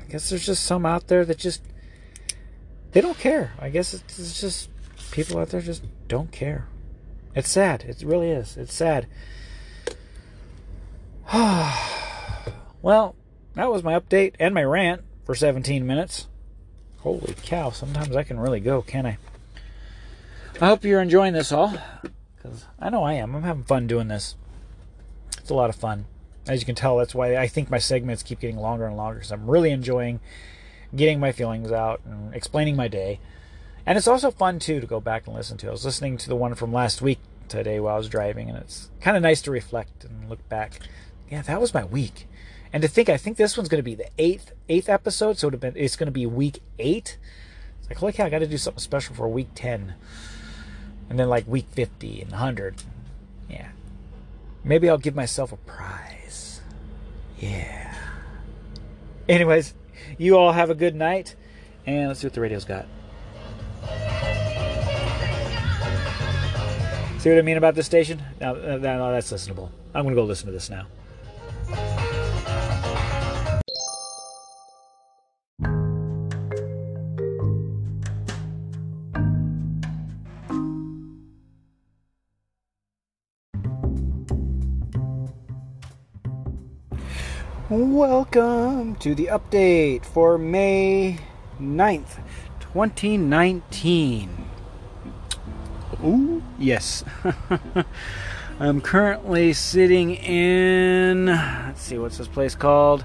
I guess there's just some out there that just they don't care. I guess it's, just people out there just don't care. It's sad. It really is. It's sad. well, that was my update and my rant for 17 minutes. Holy cow, sometimes I can really go, can I? I hope you're enjoying this all, because I know I am. I'm having fun doing this. It's a lot of fun. As you can tell, that's why I think my segments keep getting longer and longer, because I'm really enjoying getting my feelings out and explaining my day. And it's also fun, too, to go back and listen to. I was listening to the one from last week today while I was driving, and it's kind of nice to reflect and look back. Yeah, that was my week. And to think, I think this one's going to be the eighth eighth episode, so it been, it's going to be week eight. It's like, holy cow, I got to do something special for week ten, and then like week fifty and hundred. Yeah, maybe I'll give myself a prize. Yeah. Anyways, you all have a good night, and let's see what the radio's got. See what I mean about this station? Now that's listenable. I'm going to go listen to this now. Welcome to the update for May 9th, 2019. Ooh, yes. I'm currently sitting in, let's see, what's this place called?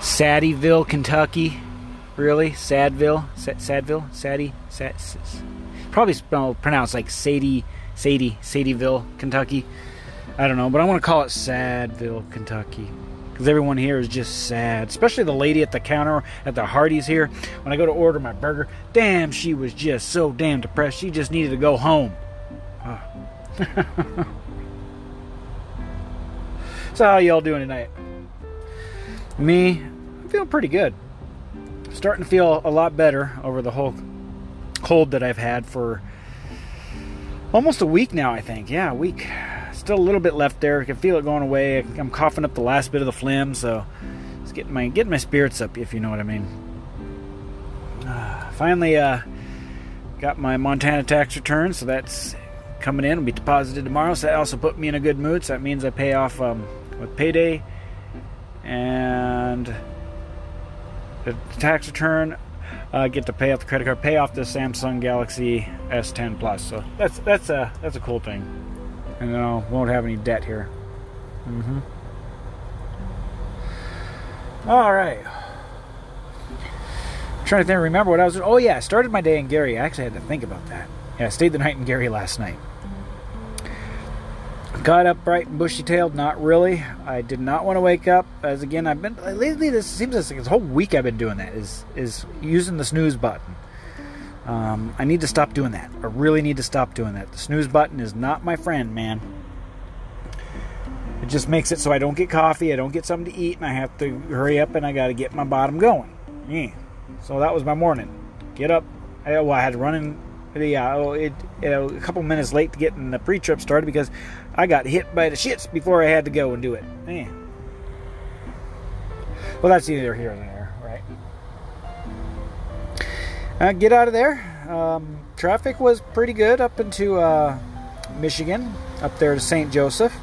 Saddyville, Kentucky. Really? Sadville? Sadville? Saddy? Sad, probably spelled, pronounced like Sadie, Sadie, Sadieville, Kentucky. I don't know, but I want to call it Sadville, Kentucky. because everyone here is just sad, especially the lady at the counter at the Hardee's here. When I go to order my burger, damn, she was just so damn depressed. She just needed to go home. Oh. so how y'all doing tonight? Me, I'm feeling pretty good. Starting to feel a lot better over the whole cold that I've had for almost a week now, I think. Yeah, a week. Still a little bit left there. I can feel it going away. I'm coughing up the last bit of the phlegm, so it's getting my getting my spirits up, if you know what I mean. Uh, finally, uh, got my Montana tax return, so that's coming in. Will be deposited tomorrow. So that also put me in a good mood. So that means I pay off um, with payday and the tax return uh, get to pay off the credit card, pay off the Samsung Galaxy S10 Plus. So that's that's a that's a cool thing, and then I won't have any debt here. Mm-hmm. All right. I'm trying to think, remember what I was. Oh yeah, I started my day in Gary. I actually had to think about that. Yeah, I stayed the night in Gary last night. Got up bright and bushy tailed, not really. I did not want to wake up. As again, I've been lately. This seems like this whole week I've been doing that. Is is using the snooze button. Um, I need to stop doing that. I really need to stop doing that. The snooze button is not my friend, man. It just makes it so I don't get coffee, I don't get something to eat, and I have to hurry up and I got to get my bottom going. Yeah. So that was my morning. Get up. I, well, I had to run in yeah, uh, it, it, a couple minutes late to getting the pre-trip started because I got hit by the shits before I had to go and do it. Man. Well, that's either here or there, Uh, get out of there. Um, traffic was pretty good up into uh, Michigan, up there to St. Joseph.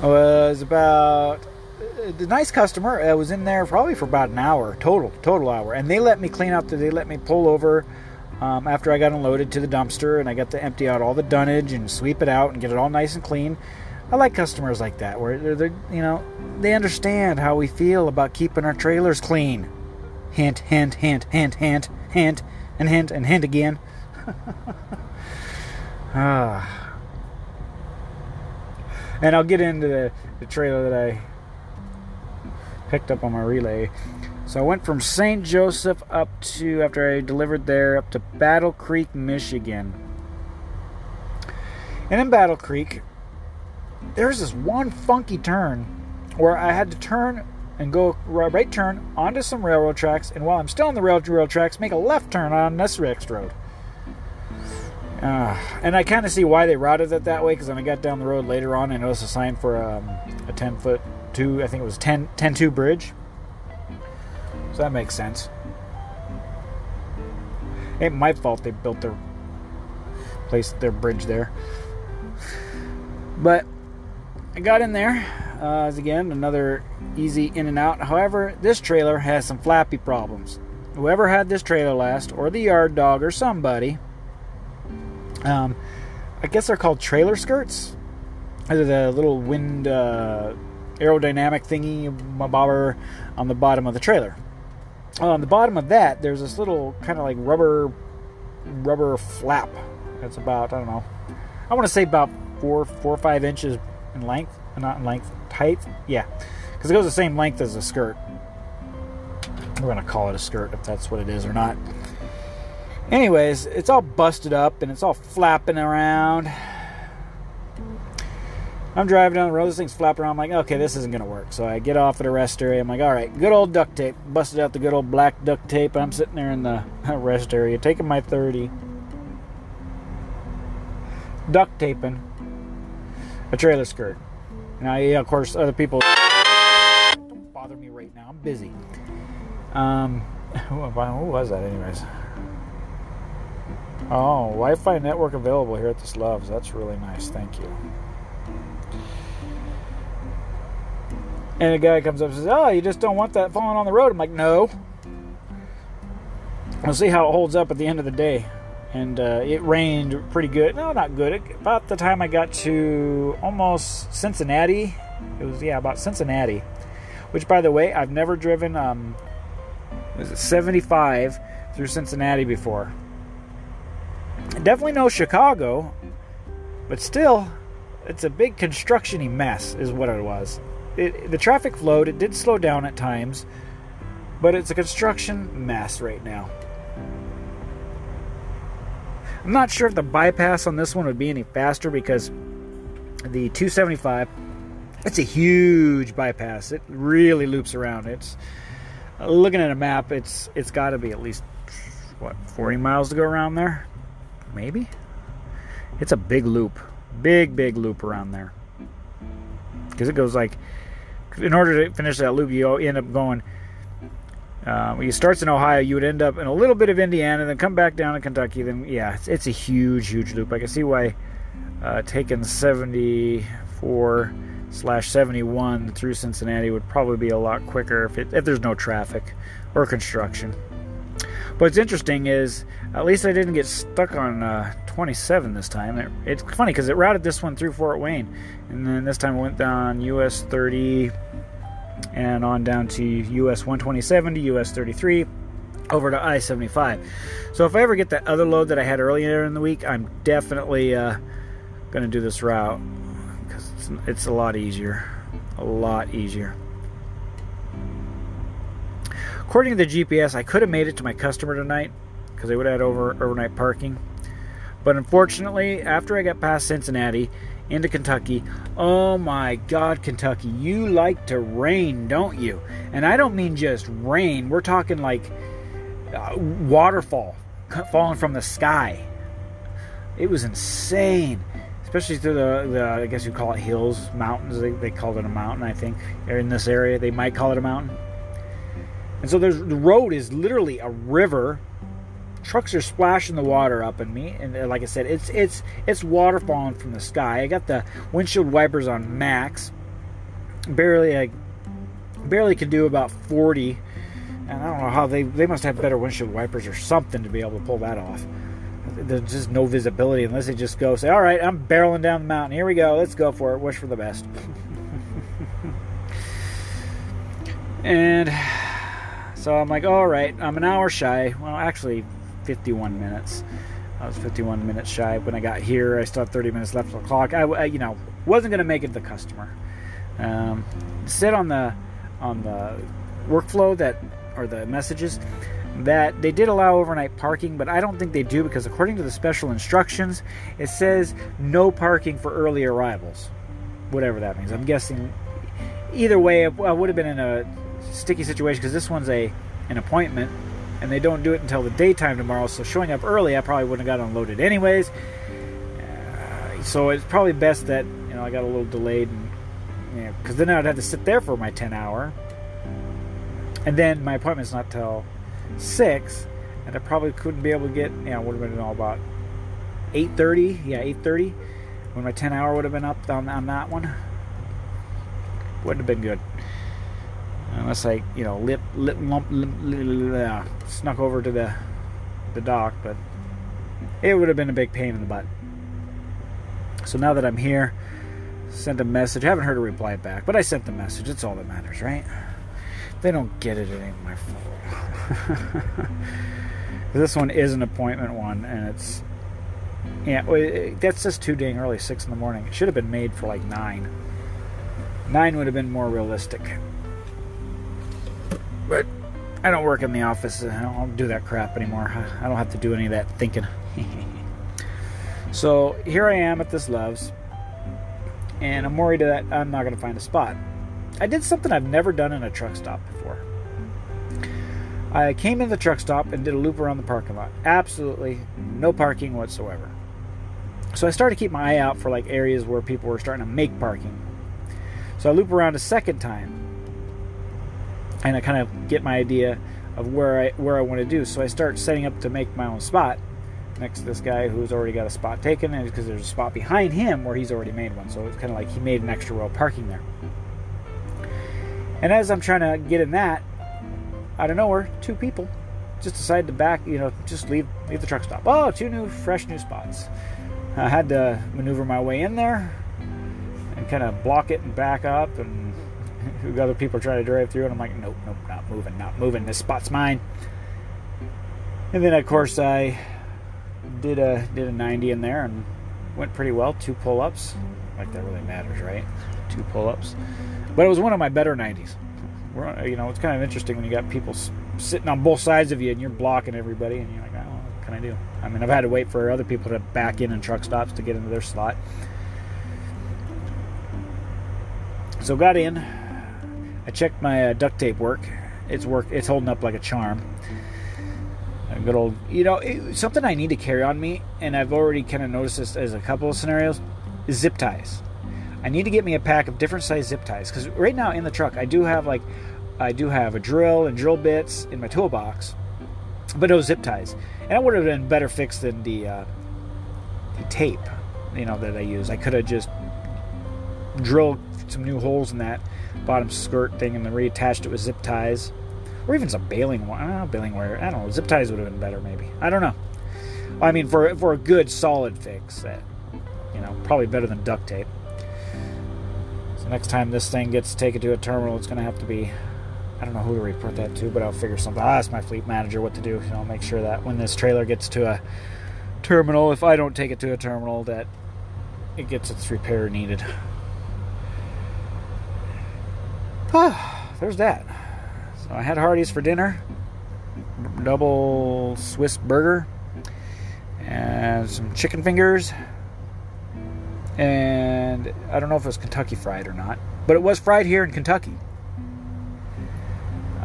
It was about the nice customer I was in there probably for about an hour total, total hour, and they let me clean. The, they let me pull over um, after I got unloaded to the dumpster, and I got to empty out all the dunnage and sweep it out and get it all nice and clean. I like customers like that, where they're, they're you know they understand how we feel about keeping our trailers clean. Hint, hint, hint, hint, hint, hint, and hint and hint again. ah. And I'll get into the, the trailer that I picked up on my relay. So I went from St. Joseph up to, after I delivered there, up to Battle Creek, Michigan. And in Battle Creek, there's this one funky turn where I had to turn and go right turn onto some railroad tracks, and while I'm still on the railroad tracks, make a left turn on this next road. Uh, and I kind of see why they routed it that way because when I got down the road later on, I noticed a sign for um, a 10 foot two, I think it was 10, 10 2 bridge. So that makes sense. Ain't my fault they built their place, their bridge there. But I got in there. Uh, again, another easy in and out. However, this trailer has some flappy problems. Whoever had this trailer last, or the yard dog, or somebody, um, I guess they're called trailer skirts. They're the little wind uh, aerodynamic thingy bobber on the bottom of the trailer. On the bottom of that, there's this little kind of like rubber rubber flap. That's about I don't know. I want to say about four four or five inches in length, not in length, height. Yeah, because it goes the same length as a skirt. We're gonna call it a skirt if that's what it is or not. Anyways, it's all busted up and it's all flapping around. I'm driving down the road, this thing's flapping around. I'm like, okay, this isn't to work. So I get off at a rest area. I'm like, all right, good old duct tape. Busted out the good old black duct tape. I'm sitting there in the rest area, taking my 30. Duct taping a trailer skirt. Now, yeah, of course, other people don't bother me right now. I'm busy. Um, who was that, anyways? Oh, Wi-Fi network available here at this Loves. That's really nice. Thank you. And a guy comes up and says, Oh, you just don't want that falling on the road. I'm like, No. We'll see how it holds up at the end of the day. And uh, it rained pretty good. No, not good. About the time I got to almost Cincinnati, it was, yeah, about Cincinnati. Which, by the way, I've never driven um, was it 75 through Cincinnati before. Definitely no Chicago, but still, it's a big constructiony mess, is what it was. it, the traffic flowed. It did slow down at times, but it's a construction mess right now. I'm not sure if the bypass on this one would be any faster because the 275 it's a huge bypass. It really loops around. It's uh, looking at a map. It's it's got to be at least what 40 miles to go around there, maybe. It's a big loop, big big loop around there. Because it goes like, in order to finish that loop, you end up going. Uh, when you starts in Ohio, you would end up in a little bit of Indiana, then come back down to Kentucky. Then yeah, it's, it's a huge huge loop. I can see why uh, taking 74 slash 71 through Cincinnati would probably be a lot quicker if, it, if there's no traffic or construction. What's interesting is at least I didn't get stuck on uh, 27 this time. It, it's funny because it routed this one through Fort Wayne, and then this time it went down US 30 and on down to US 127 to US 33 over to I 75. So if I ever get that other load that I had earlier in the week, I'm definitely uh, going to do this route because it's, it's a lot easier. A lot easier. According to the GPS, I could have made it to my customer tonight because they would have had over overnight parking. But unfortunately, after I got past Cincinnati into Kentucky, oh my God, Kentucky, you like to rain, don't you? And I don't mean just rain. We're talking like uh, waterfall falling from the sky. It was insane especially through the, the I guess you call it hills, mountains. They, they called it a mountain, I think. In this area, they might call it a mountain. And so there's the road is literally a river. Trucks are splashing the water up in me, and uh, like I said, it's it's it's water falling from the sky. I got the windshield wipers on max. Barely, I barely can do about 40, and I don't know how they they must have better windshield wipers or something to be able to pull that off there's just no visibility unless they just go say, "All right, I'm barreling down the mountain. Here we go. Let's go for it. Wish for the best." and so I'm like, "All right, I'm an hour shy. Well, actually, 51 minutes. I was 51 minutes shy when I got here. I still had 30 minutes left on the clock. I, I you know, wasn't going to make it to the customer. Um, sit on the on the workflow that or the messages that they did allow overnight parking, but I don't think they do because according to the special instructions, it says no parking for early arrivals. Whatever that means. I'm guessing either way, I would have been in a sticky situation because this one's a an appointment and they don't do it until the daytime tomorrow. So showing up early, I probably wouldn't have got unloaded anyways. Uh, so it's probably best that you know I got a little delayed, and because you know, then I'd have to sit there for my 10 hour, and then my appointment's not till six, and I probably couldn't be able to get. You know, would have been all about eight thirty. Yeah, eight thirty. When my ten hour would have been up on, on that one, wouldn't have been good. Unless I, you know, lip, lip, lump, lip, lip, uh, snuck over to the the dock, but it would have been a big pain in the butt. So now that I'm here, sent a message. I haven't heard a reply back, but I sent the message. It's all that matters, right? they don't get it, it ain't my fault. this one is an appointment one, and it's yeah, that's just too dang early, six in the morning. It should have been made for like nine. Nine would have been more realistic. But I don't work in the office. I don't do that crap anymore. I don't have to do any of that thinking. so here I am at this Love's, and I'm worried that I'm not going to find a spot. I did something I've never done in a truck stop before. I came in the truck stop and did a loop around the parking lot. Absolutely no parking whatsoever. So I started to keep my eye out for like areas where people were starting to make parking. So I loop around a second time and I kind of get my idea of where I where I want to do. So I start setting up to make my own spot next to this guy who's already got a spot taken, and because there's a spot behind him where he's already made one. So it's kind of like he made an extra row of parking there. And as I'm trying to get in that, out of nowhere, two people just decided to back, you know, just leave leave the truck stop. Oh, two new, fresh new spots. I had to maneuver my way in there and kind of block it and back up, and other people try to drive through, and I'm like, nope, nope, not moving, not moving. This spot's mine. And then, of course, I did a did a 90 in there and went pretty well. Two pull-ups, like that really matters, right? two pull-ups. But it was one of my better 90s. You know, it's kind of interesting when you got people sitting on both sides of you and you're blocking everybody, and you're like, oh, what can I do? I mean, I've had to wait for other people to back in and truck stops to get into their slot. So got in. I checked my uh, duct tape work. It's work. It's holding up like a charm. A good old, you know, it, something I need to carry on me, and I've already kind of noticed this as a couple of scenarios, is zip ties. I need to get me a pack of different size zip ties because right now in the truck I do have like, I do have a drill and drill bits in my toolbox, but no zip ties, and it would have been better fixed than the uh, the tape, you know, that I use. I could have just drilled some new holes in that bottom skirt thing and then reattached it with zip ties or even some baling wire. Know, uh, baling wire. I don't know. Zip ties would have been better, maybe. I don't know. I mean, for for a good solid fix, that you know, probably better than duct tape. So next time this thing gets taken to a terminal, it's going to have to be. I don't know who to report that to, but I'll figure something. I'll ask my fleet manager what to do. And I'll make sure that when this trailer gets to a terminal, if I don't take it to a terminal, that it gets its repair needed. Ah, there's that. So I had Hardee's for dinner, double Swiss burger, and some chicken fingers. And I don't know if it was Kentucky fried or not, but it was fried here in Kentucky.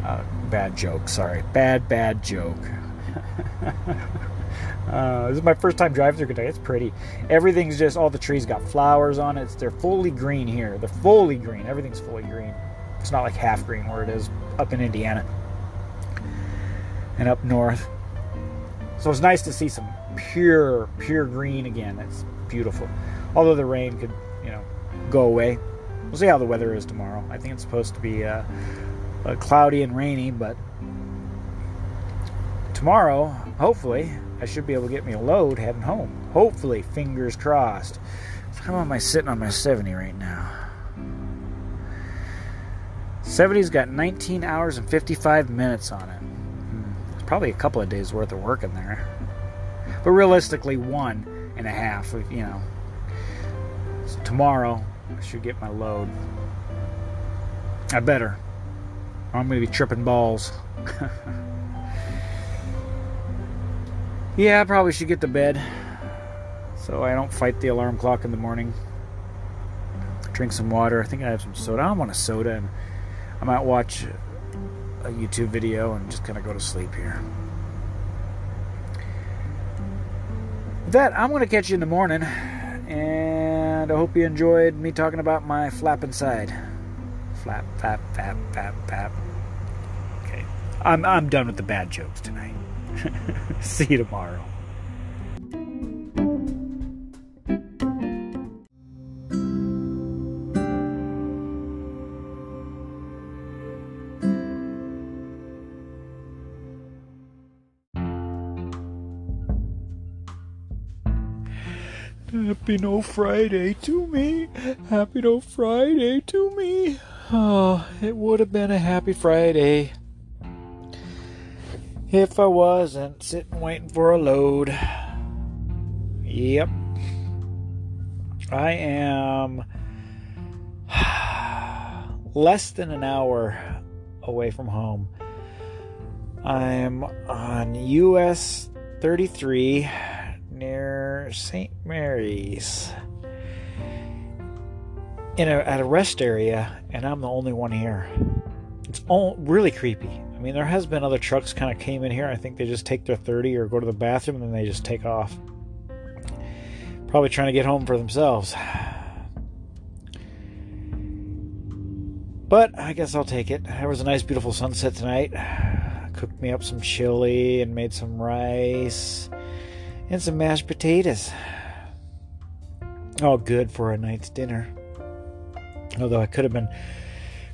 Uh, bad joke, sorry. Bad, bad joke. uh, this is my first time driving through Kentucky. It's pretty. Everything's just all the trees got flowers on it. They're fully green here. They're fully green. Everything's fully green. It's not like half green where it is up in Indiana and up north. So it's nice to see some pure, pure green again. It's beautiful. Although the rain could, you know, go away. We'll see how the weather is tomorrow. I think it's supposed to be uh, uh, cloudy and rainy, but tomorrow, hopefully, I should be able to get me a load heading home. Hopefully, fingers crossed. How am I sitting on my 70 right now? 70's got 19 hours and 55 minutes on it. Hmm, it's probably a couple of days worth of work in there. But realistically, one and a half, you know. So tomorrow, I should get my load. I better. Or I'm going to be tripping balls. yeah, I probably should get to bed so I don't fight the alarm clock in the morning. Drink some water. I think I have some soda. I don't want a soda and I might watch a YouTube video and just kind of go to sleep here. With that, I'm going to catch you in the morning, and I hope you enjoyed me talking about my flap inside. Flap, flap, flap, flap, flap. Okay, I'm I'm done with the bad jokes tonight. See you tomorrow. Happy no Friday to me. Happy no Friday to me. Oh, it would have been a happy Friday if I wasn't sitting waiting for a load. Yep. I am less than an hour away from home. I'm on US 33 near St. Mary's in a, at a rest area, and I'm the only one here. It's all really creepy. I mean, there has been other trucks kind of came in here. I think they just take their 30 or go to the bathroom and then they just take off. Probably trying to get home for themselves. But I guess I'll take it. There was a nice, beautiful sunset tonight. Cooked me up some chili and made some rice and some mashed potatoes. All good for a night's dinner. Although I could have been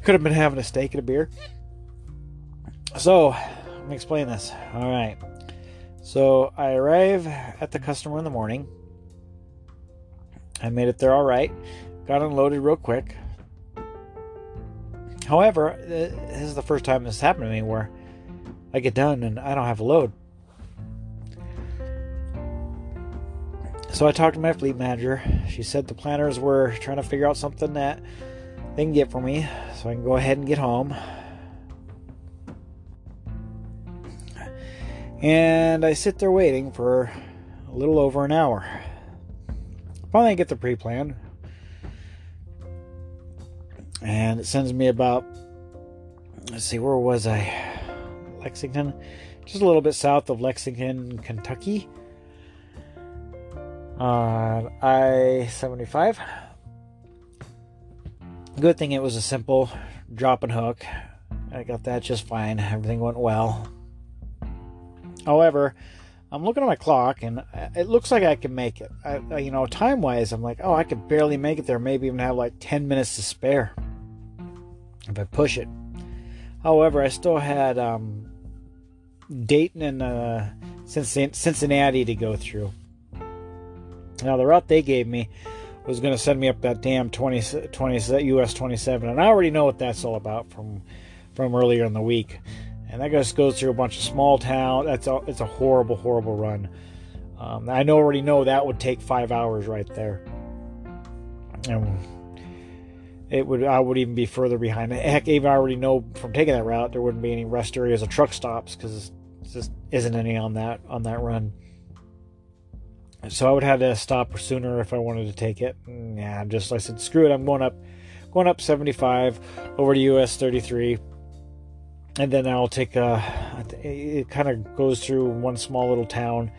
could have been having a steak and a beer. So, let me explain this. All right. So, I arrive at the customer in the morning. I made it there all right. Got unloaded real quick. However, uh, this is the first time this happened to me where I get done and I don't have a load. So I talked to my fleet manager. She said the planners were trying to figure out something that they can get for me so I can go ahead and get home. And I sit there waiting for a little over an hour. Finally, I get the pre plan. And it sends me about, let's see, where was I? Lexington? Just a little bit south of Lexington, Kentucky. On I 75. Good thing it was a simple drop and hook. I got that just fine. Everything went well. However, I'm looking at my clock and it looks like I can make it. I, you know, time wise, I'm like, oh, I could barely make it there. Maybe even have like 10 minutes to spare if I push it. However, I still had um, Dayton and uh, Cincinnati to go through. Now, the route they gave me was going to send me up that damn 20, 20 US 27, and I already know what that's all about from from earlier in the week and that just goes through a bunch of small town. That's a it's a horrible, horrible run. Um, I already know that would take five hours right there, and it would I would even be further behind. Heck, even I already know from taking that route there wouldn't be any rest areas or truck stops because just isn't any on that on that run. So I would have to stop sooner if I wanted to take it. Yeah, I'm just I said screw it. I'm going up, going up 75 over to US 33 and then I'll take a. It kind of goes through one small little town,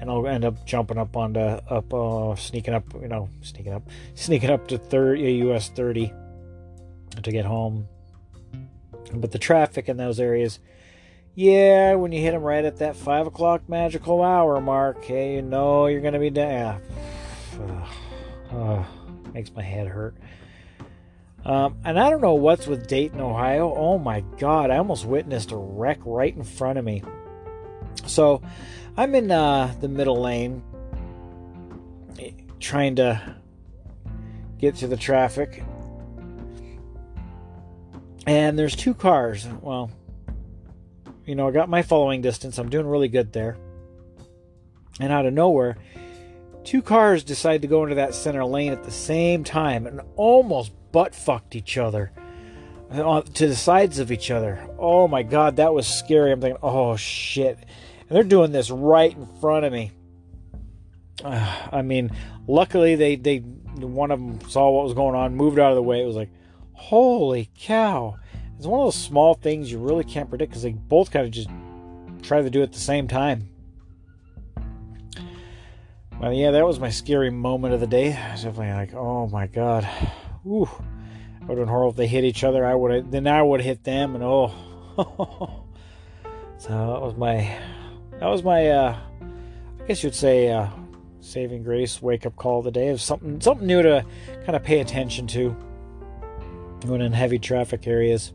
and I'll end up jumping up onto up, uh, sneaking up, you know, sneaking up, sneaking up to 30 US 30 to get home. But the traffic in those areas, yeah, when you hit them right at that five o'clock magical hour mark, hey, you know you're gonna be down. Uh, makes my head hurt. Um, and I don't know what's with Dayton, Ohio. Oh my God, I almost witnessed a wreck right in front of me. So I'm in uh, the middle lane trying to get to the traffic. And there's two cars. Well, you know, I got my following distance. I'm doing really good there. And out of nowhere, two cars decide to go into that center lane at the same time and almost butt fucked each other uh, to the sides of each other. Oh my god, that was scary. I'm thinking, oh shit. And they're doing this right in front of me. Uh, I mean, luckily they they one of them saw what was going on, moved out of the way. It was like, holy cow! It's one of those small things you really can't predict because they both kind of just try to do it at the same time. Well, yeah, that was my scary moment of the day. I was definitely like, oh my god. Ooh, it would have been horrible if they hit each other. I would have then I would hit them, and oh, so that was my that was my uh, I guess you'd say uh, saving grace wake up call of the day of something something new to kind of pay attention to when in heavy traffic areas.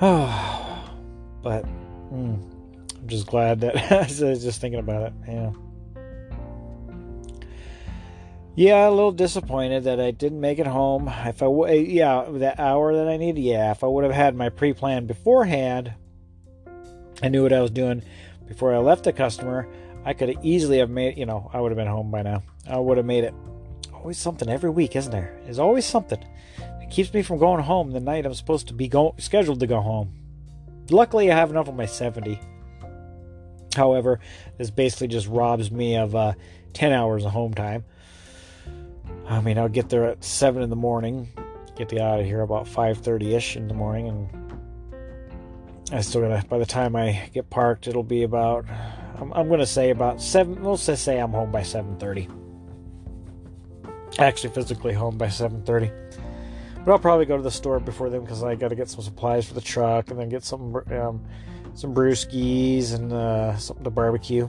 Oh, but mm, I'm just glad that I was just thinking about it. Yeah. Yeah, a little disappointed that I didn't make it home. If I, w- yeah, that hour that I needed, yeah, if I would have had my pre plan beforehand, I knew what I was doing before I left the customer, I could have easily have made, you know, I would have been home by now. I would have made it. Always something every week, isn't there? There's always something. It keeps me from going home the night I'm supposed to be go- scheduled to go home. Luckily, I have enough of my 70. However, this basically just robs me of uh, 10 hours of home time. I mean, I'll get there at seven in the morning, get the out of here about five thirty ish in the morning, and I still gotta. By the time I get parked, it'll be about. I'm, I'm gonna say about seven. Let's just say I'm home by seven thirty. Actually, physically home by seven thirty. But I'll probably go to the store before then because I got to get some supplies for the truck and then get some um, some brewskis and uh, something to barbecue.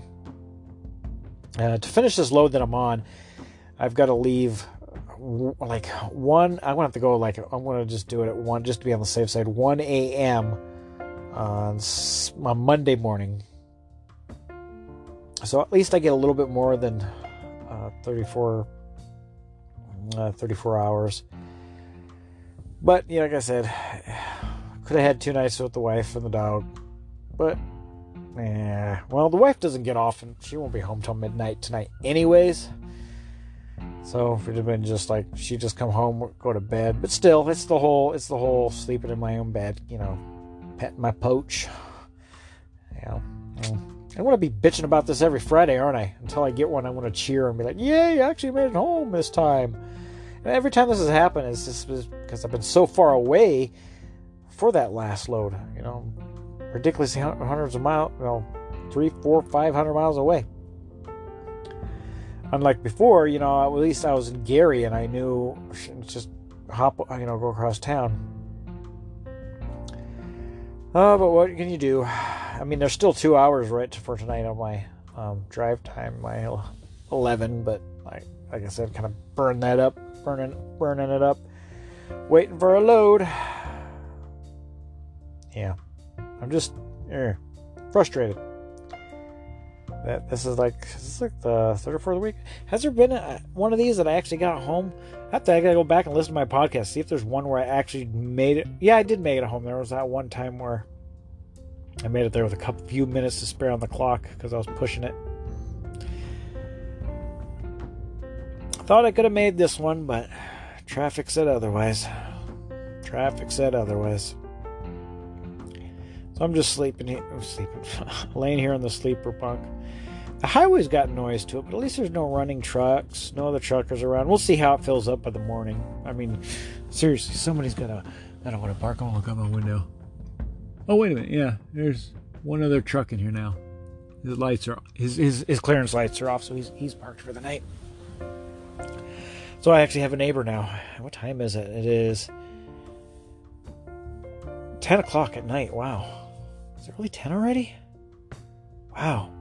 Uh, to finish this load that I'm on, I've got to leave like one. I'm gonna have to go like I'm gonna just do it at one just to be on the safe side. 1 a.m. on on Monday morning. So at least I get a little bit more than uh, 34 uh, 34 hours. But yeah, like I said, could have had two nights with the wife and the dog. But yeah, well, the wife doesn't get off and she won't be home till midnight tonight, anyways. So if it had been just like she just come home, go to bed, but still, it's the whole it's the whole sleeping in my own bed, you know, petting my poach. Yeah, well, I want to be bitching about this every Friday, aren't I? Until I get one, I want to cheer and be like, "Yay! I actually made it home this time." Every time this has happened, it's just because I've been so far away for that last load. You know, ridiculously hundreds of miles, you know, three, four, five hundred miles away. Unlike before, you know, at least I was in Gary and I knew just hop, you know, go across town. Uh, but what can you do? I mean, there's still two hours right for tonight on my um, drive time, my 11. But I like I said, kind of burned that up, burning, burning it up, waiting for a load. Yeah, I'm just eh, frustrated. That this is like this is like the third or fourth week. Has there been a, one of these that I actually got home? I have to I gotta go back and listen to my podcast, see if there's one where I actually made it. Yeah, I did make it home. There was that one time where I made it there with a couple few minutes to spare on the clock because I was pushing it. Thought I could have made this one, but traffic said otherwise. Traffic said otherwise. So I'm just sleeping here, I'm sleeping, laying here on the sleeper bunk. The highway's got noise to it, but at least there's no running trucks, no other truckers around. We'll see how it fills up by the morning. I mean, seriously, somebody's gotta gotta want to bark. I'll look out my window. Oh wait a minute, yeah, there's one other truck in here now. His lights are his his, his clearance lights are off, so he's he's parked for the night. So I actually have a neighbor now. What time is it? It is ten o'clock at night. Wow, is it really ten already? Wow.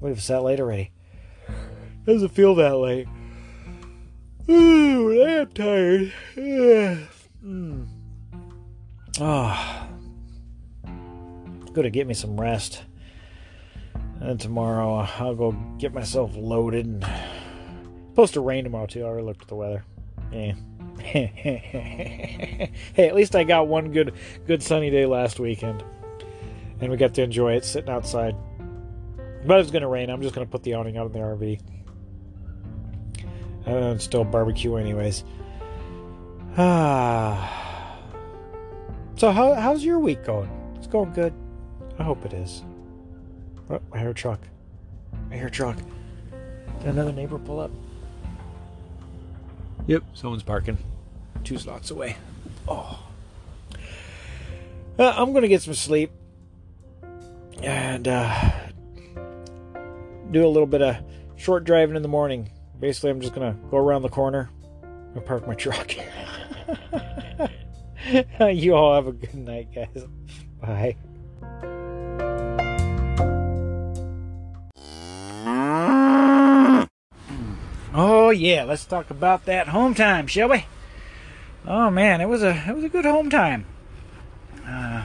We've sat late already. Doesn't feel that late. Ooh, I am tired. mm. Oh. Gonna get me some rest. And tomorrow I'll go get myself loaded and supposed to rain tomorrow too. I already looked at the weather. Yeah. hey, at least I got one good good sunny day last weekend. And we got to enjoy it sitting outside. But it's to rain. I'm just to put the awning out in the RV. And still barbecue, anyways. Ah. so, how, how's your week going? It's going good. I hope it is. Oh, I hear a truck. I hear a truck. Did another neighbor pull up? Yep, someone's parking. Two slots away. Oh. Uh, I'm going to get some sleep. And, uh, do a little bit of short driving in the morning. Basically, I'm just gonna go around the corner and park my truck. you all have a good night, guys. Bye. Oh yeah, let's talk about that home time, shall we? Oh man, it was a it was a good home time. Uh,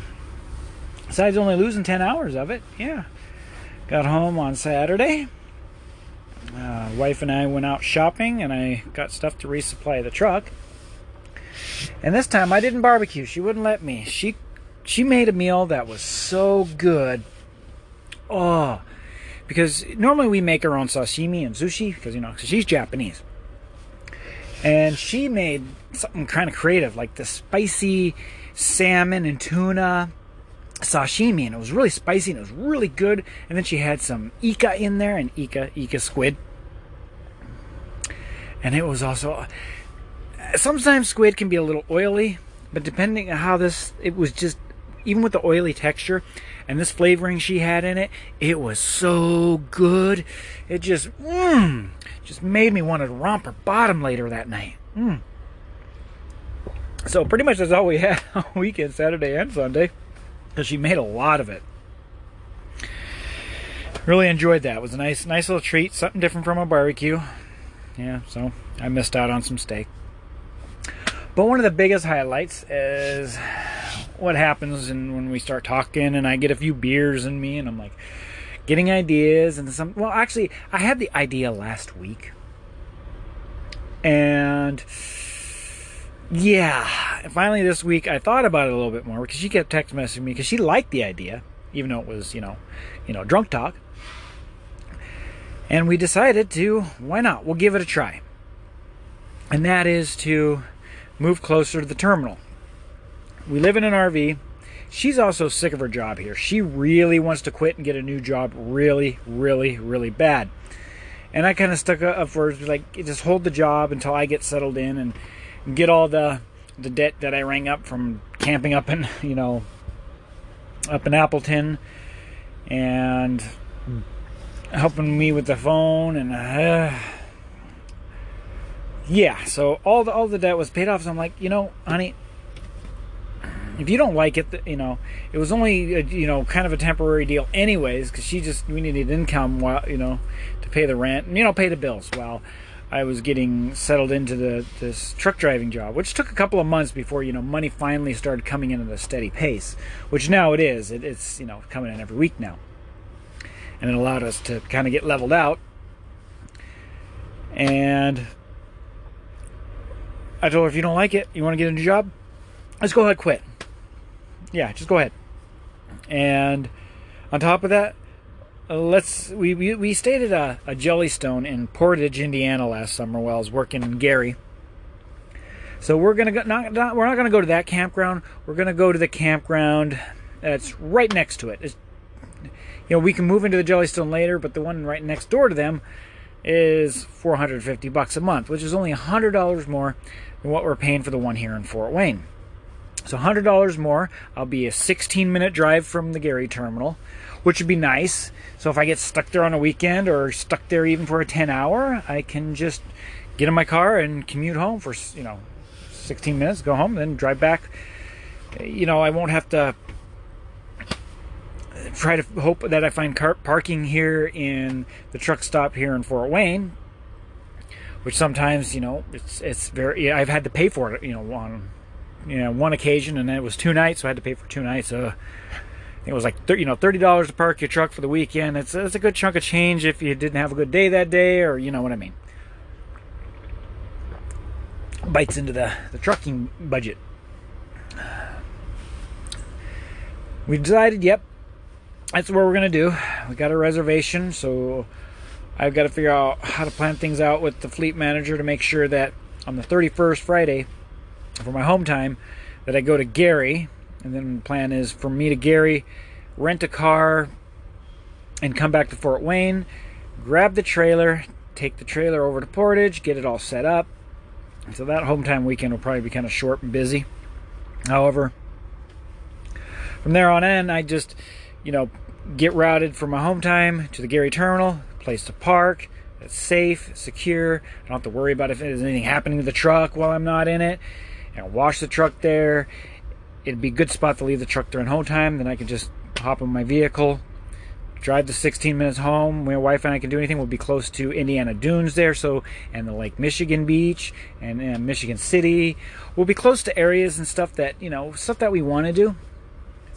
besides only losing ten hours of it, yeah. Got home on Saturday. Uh, wife and I went out shopping, and I got stuff to resupply the truck. And this time I didn't barbecue. She wouldn't let me. She she made a meal that was so good. Oh, because normally we make our own sashimi and sushi because you know she's Japanese, and she made something kind of creative like the spicy salmon and tuna sashimi and it was really spicy and it was really good. And then she had some ika in there and ika ika squid. And it was also sometimes squid can be a little oily, but depending on how this it was just even with the oily texture and this flavoring she had in it, it was so good. It just mm, just made me want to romp her bottom later that night. Mm. So pretty much that's all we had on weekend, Saturday and Sunday because she made a lot of it. Really enjoyed that. It was a nice, nice little treat. Something different from a barbecue. Yeah, so I missed out on some steak. But one of the biggest highlights is what happens in, when we start talking, and I get a few beers in me, and I'm like getting ideas and some. Well, actually, I had the idea last week, and yeah, finally this week I thought about it a little bit more because she kept text messaging me because she liked the idea, even though it was you know, you know, drunk talk. And we decided to why not? We'll give it a try. and that is to move closer to the terminal. We live in an RV. She's also sick of her job here. She really wants to quit and get a new job really, really, really bad. And I kind of stuck up for her, like, just hold the job until I get settled in and get all the the debt that I rang up from camping up in, you know, up in Appleton and helping me with the phone and uh, yeah, so all the all the debt was paid off. So I'm like, you know, honey, if you don't like it, you know, it was only a, you know kind of a temporary deal, anyways, because she just we needed income while you know to pay the rent and you know pay the bills while I was getting settled into the this truck driving job, which took a couple of months before you know money finally started coming in at a steady pace, which now it is. It, it's you know coming in every week now, and it allowed us to kind of get leveled out. And I told her, if you don't like it, you want to get a new job, let's go ahead and quit. Yeah, just go ahead. And on top of that, uh, let's we, we, we stayed at a, a Jellystone in Portage, Indiana last summer while I was working in Gary. So we're gonna go not, not we're not gonna go to that campground. We're gonna go to the campground that's right next to it. It's, you know, we can move into the Jellystone later, but the one right next door to them is 450 bucks a month, which is only $100 more than what we're paying for the one here in Fort Wayne. So $100 more. I'll be a 16 minute drive from the Gary terminal, which would be nice. So if I get stuck there on a weekend or stuck there even for a 10 hour, I can just get in my car and commute home for, you know, 16 minutes, go home, then drive back. You know, I won't have to try to hope that I find car- parking here in the truck stop here in Fort Wayne, which sometimes you know it's it's very. I've had to pay for it, you know, on you know one occasion, and it was two nights, so I had to pay for two nights. Uh, it was like 30, you know thirty dollars to park your truck for the weekend. It's it's a good chunk of change if you didn't have a good day that day, or you know what I mean. Bites into the the trucking budget. We decided, yep, that's what we're gonna do. We got a reservation, so I've got to figure out how to plan things out with the fleet manager to make sure that on the 31st Friday for my home time that I go to Gary, and then the plan is for me to Gary, rent a car, and come back to Fort Wayne, grab the trailer, take the trailer over to Portage, get it all set up. So that home time weekend will probably be kind of short and busy. However, from there on in, I just you know, get routed from my home time to the Gary terminal, place to park. It's safe, secure. I don't have to worry about if there's anything happening to the truck while I'm not in it. And wash the truck there. It'd be a good spot to leave the truck during home time. Then I can just hop in my vehicle, drive the 16 minutes home. My wife and I can do anything. We'll be close to Indiana Dunes there, so and the Lake Michigan Beach and, and Michigan City. We'll be close to areas and stuff that you know stuff that we want to do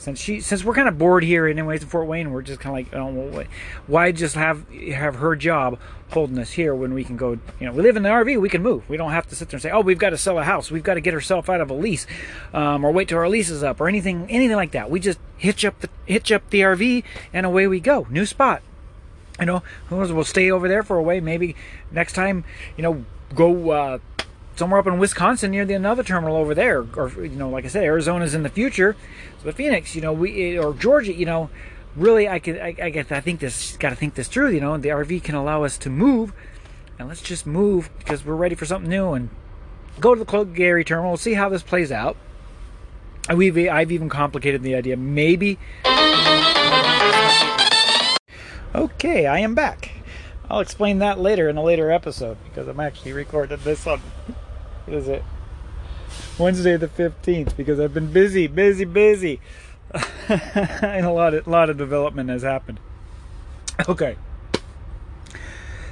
since she since we're kind of bored here anyways in Fort Wayne, we're just kind of like, oh, why just have have her job holding us here when we can go? You know, we live in the RV, we can move. We don't have to sit there and say, oh, we've got to sell a house, we've got to get ourselves out of a lease, um, or wait till our lease is up, or anything anything like that. We just hitch up the hitch up the RV and away we go. New spot. You know, who knows? We'll stay over there for a way. Maybe next time, you know, go. Uh, somewhere up in Wisconsin near the another terminal over there, or you know, like I said, Arizona's in the future. So the Phoenix, you know, we eh, or Georgia, you know, really, I could, I, I guess, I think this, got to think this through. You know, the RV can allow us to move, and let's just move because we're ready for something new and go to the Gary terminal. See how this plays out. We've, I've even complicated the idea. Maybe. Okay, I am back. I'll explain that later in a later episode because I'm actually recording this on what is it? Wednesday the 15th because I've been busy, busy, busy. and a lot of, lot of development has happened. Okay.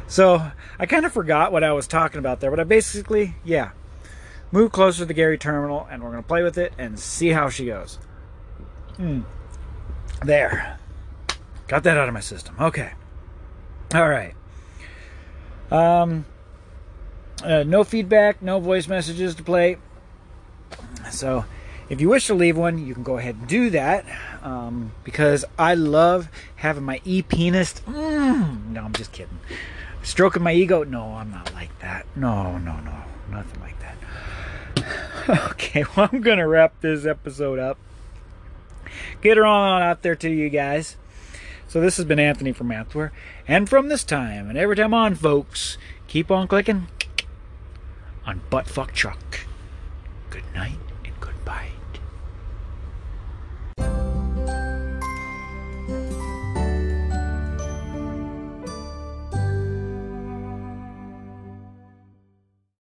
So I kind of forgot what I was talking about there, but I basically, yeah, move closer to the Gary terminal and we're going to play with it and see how she goes. Hmm. There. Got that out of my system. Okay. All right. Um, uh, no feedback, no voice messages to play. So, if you wish to leave one, you can go ahead and do that um, because I love having my e penis. Mm, no, I'm just kidding. Stroking my ego? No, I'm not like that. No, no, no, nothing like that. okay, well, I'm to wrap this episode up. Get her on out there to you guys. So this has been Anthony from Mathware. And from this time, and every time on, folks, keep on clicking on Buttfuck Chuck. Good night and good bite.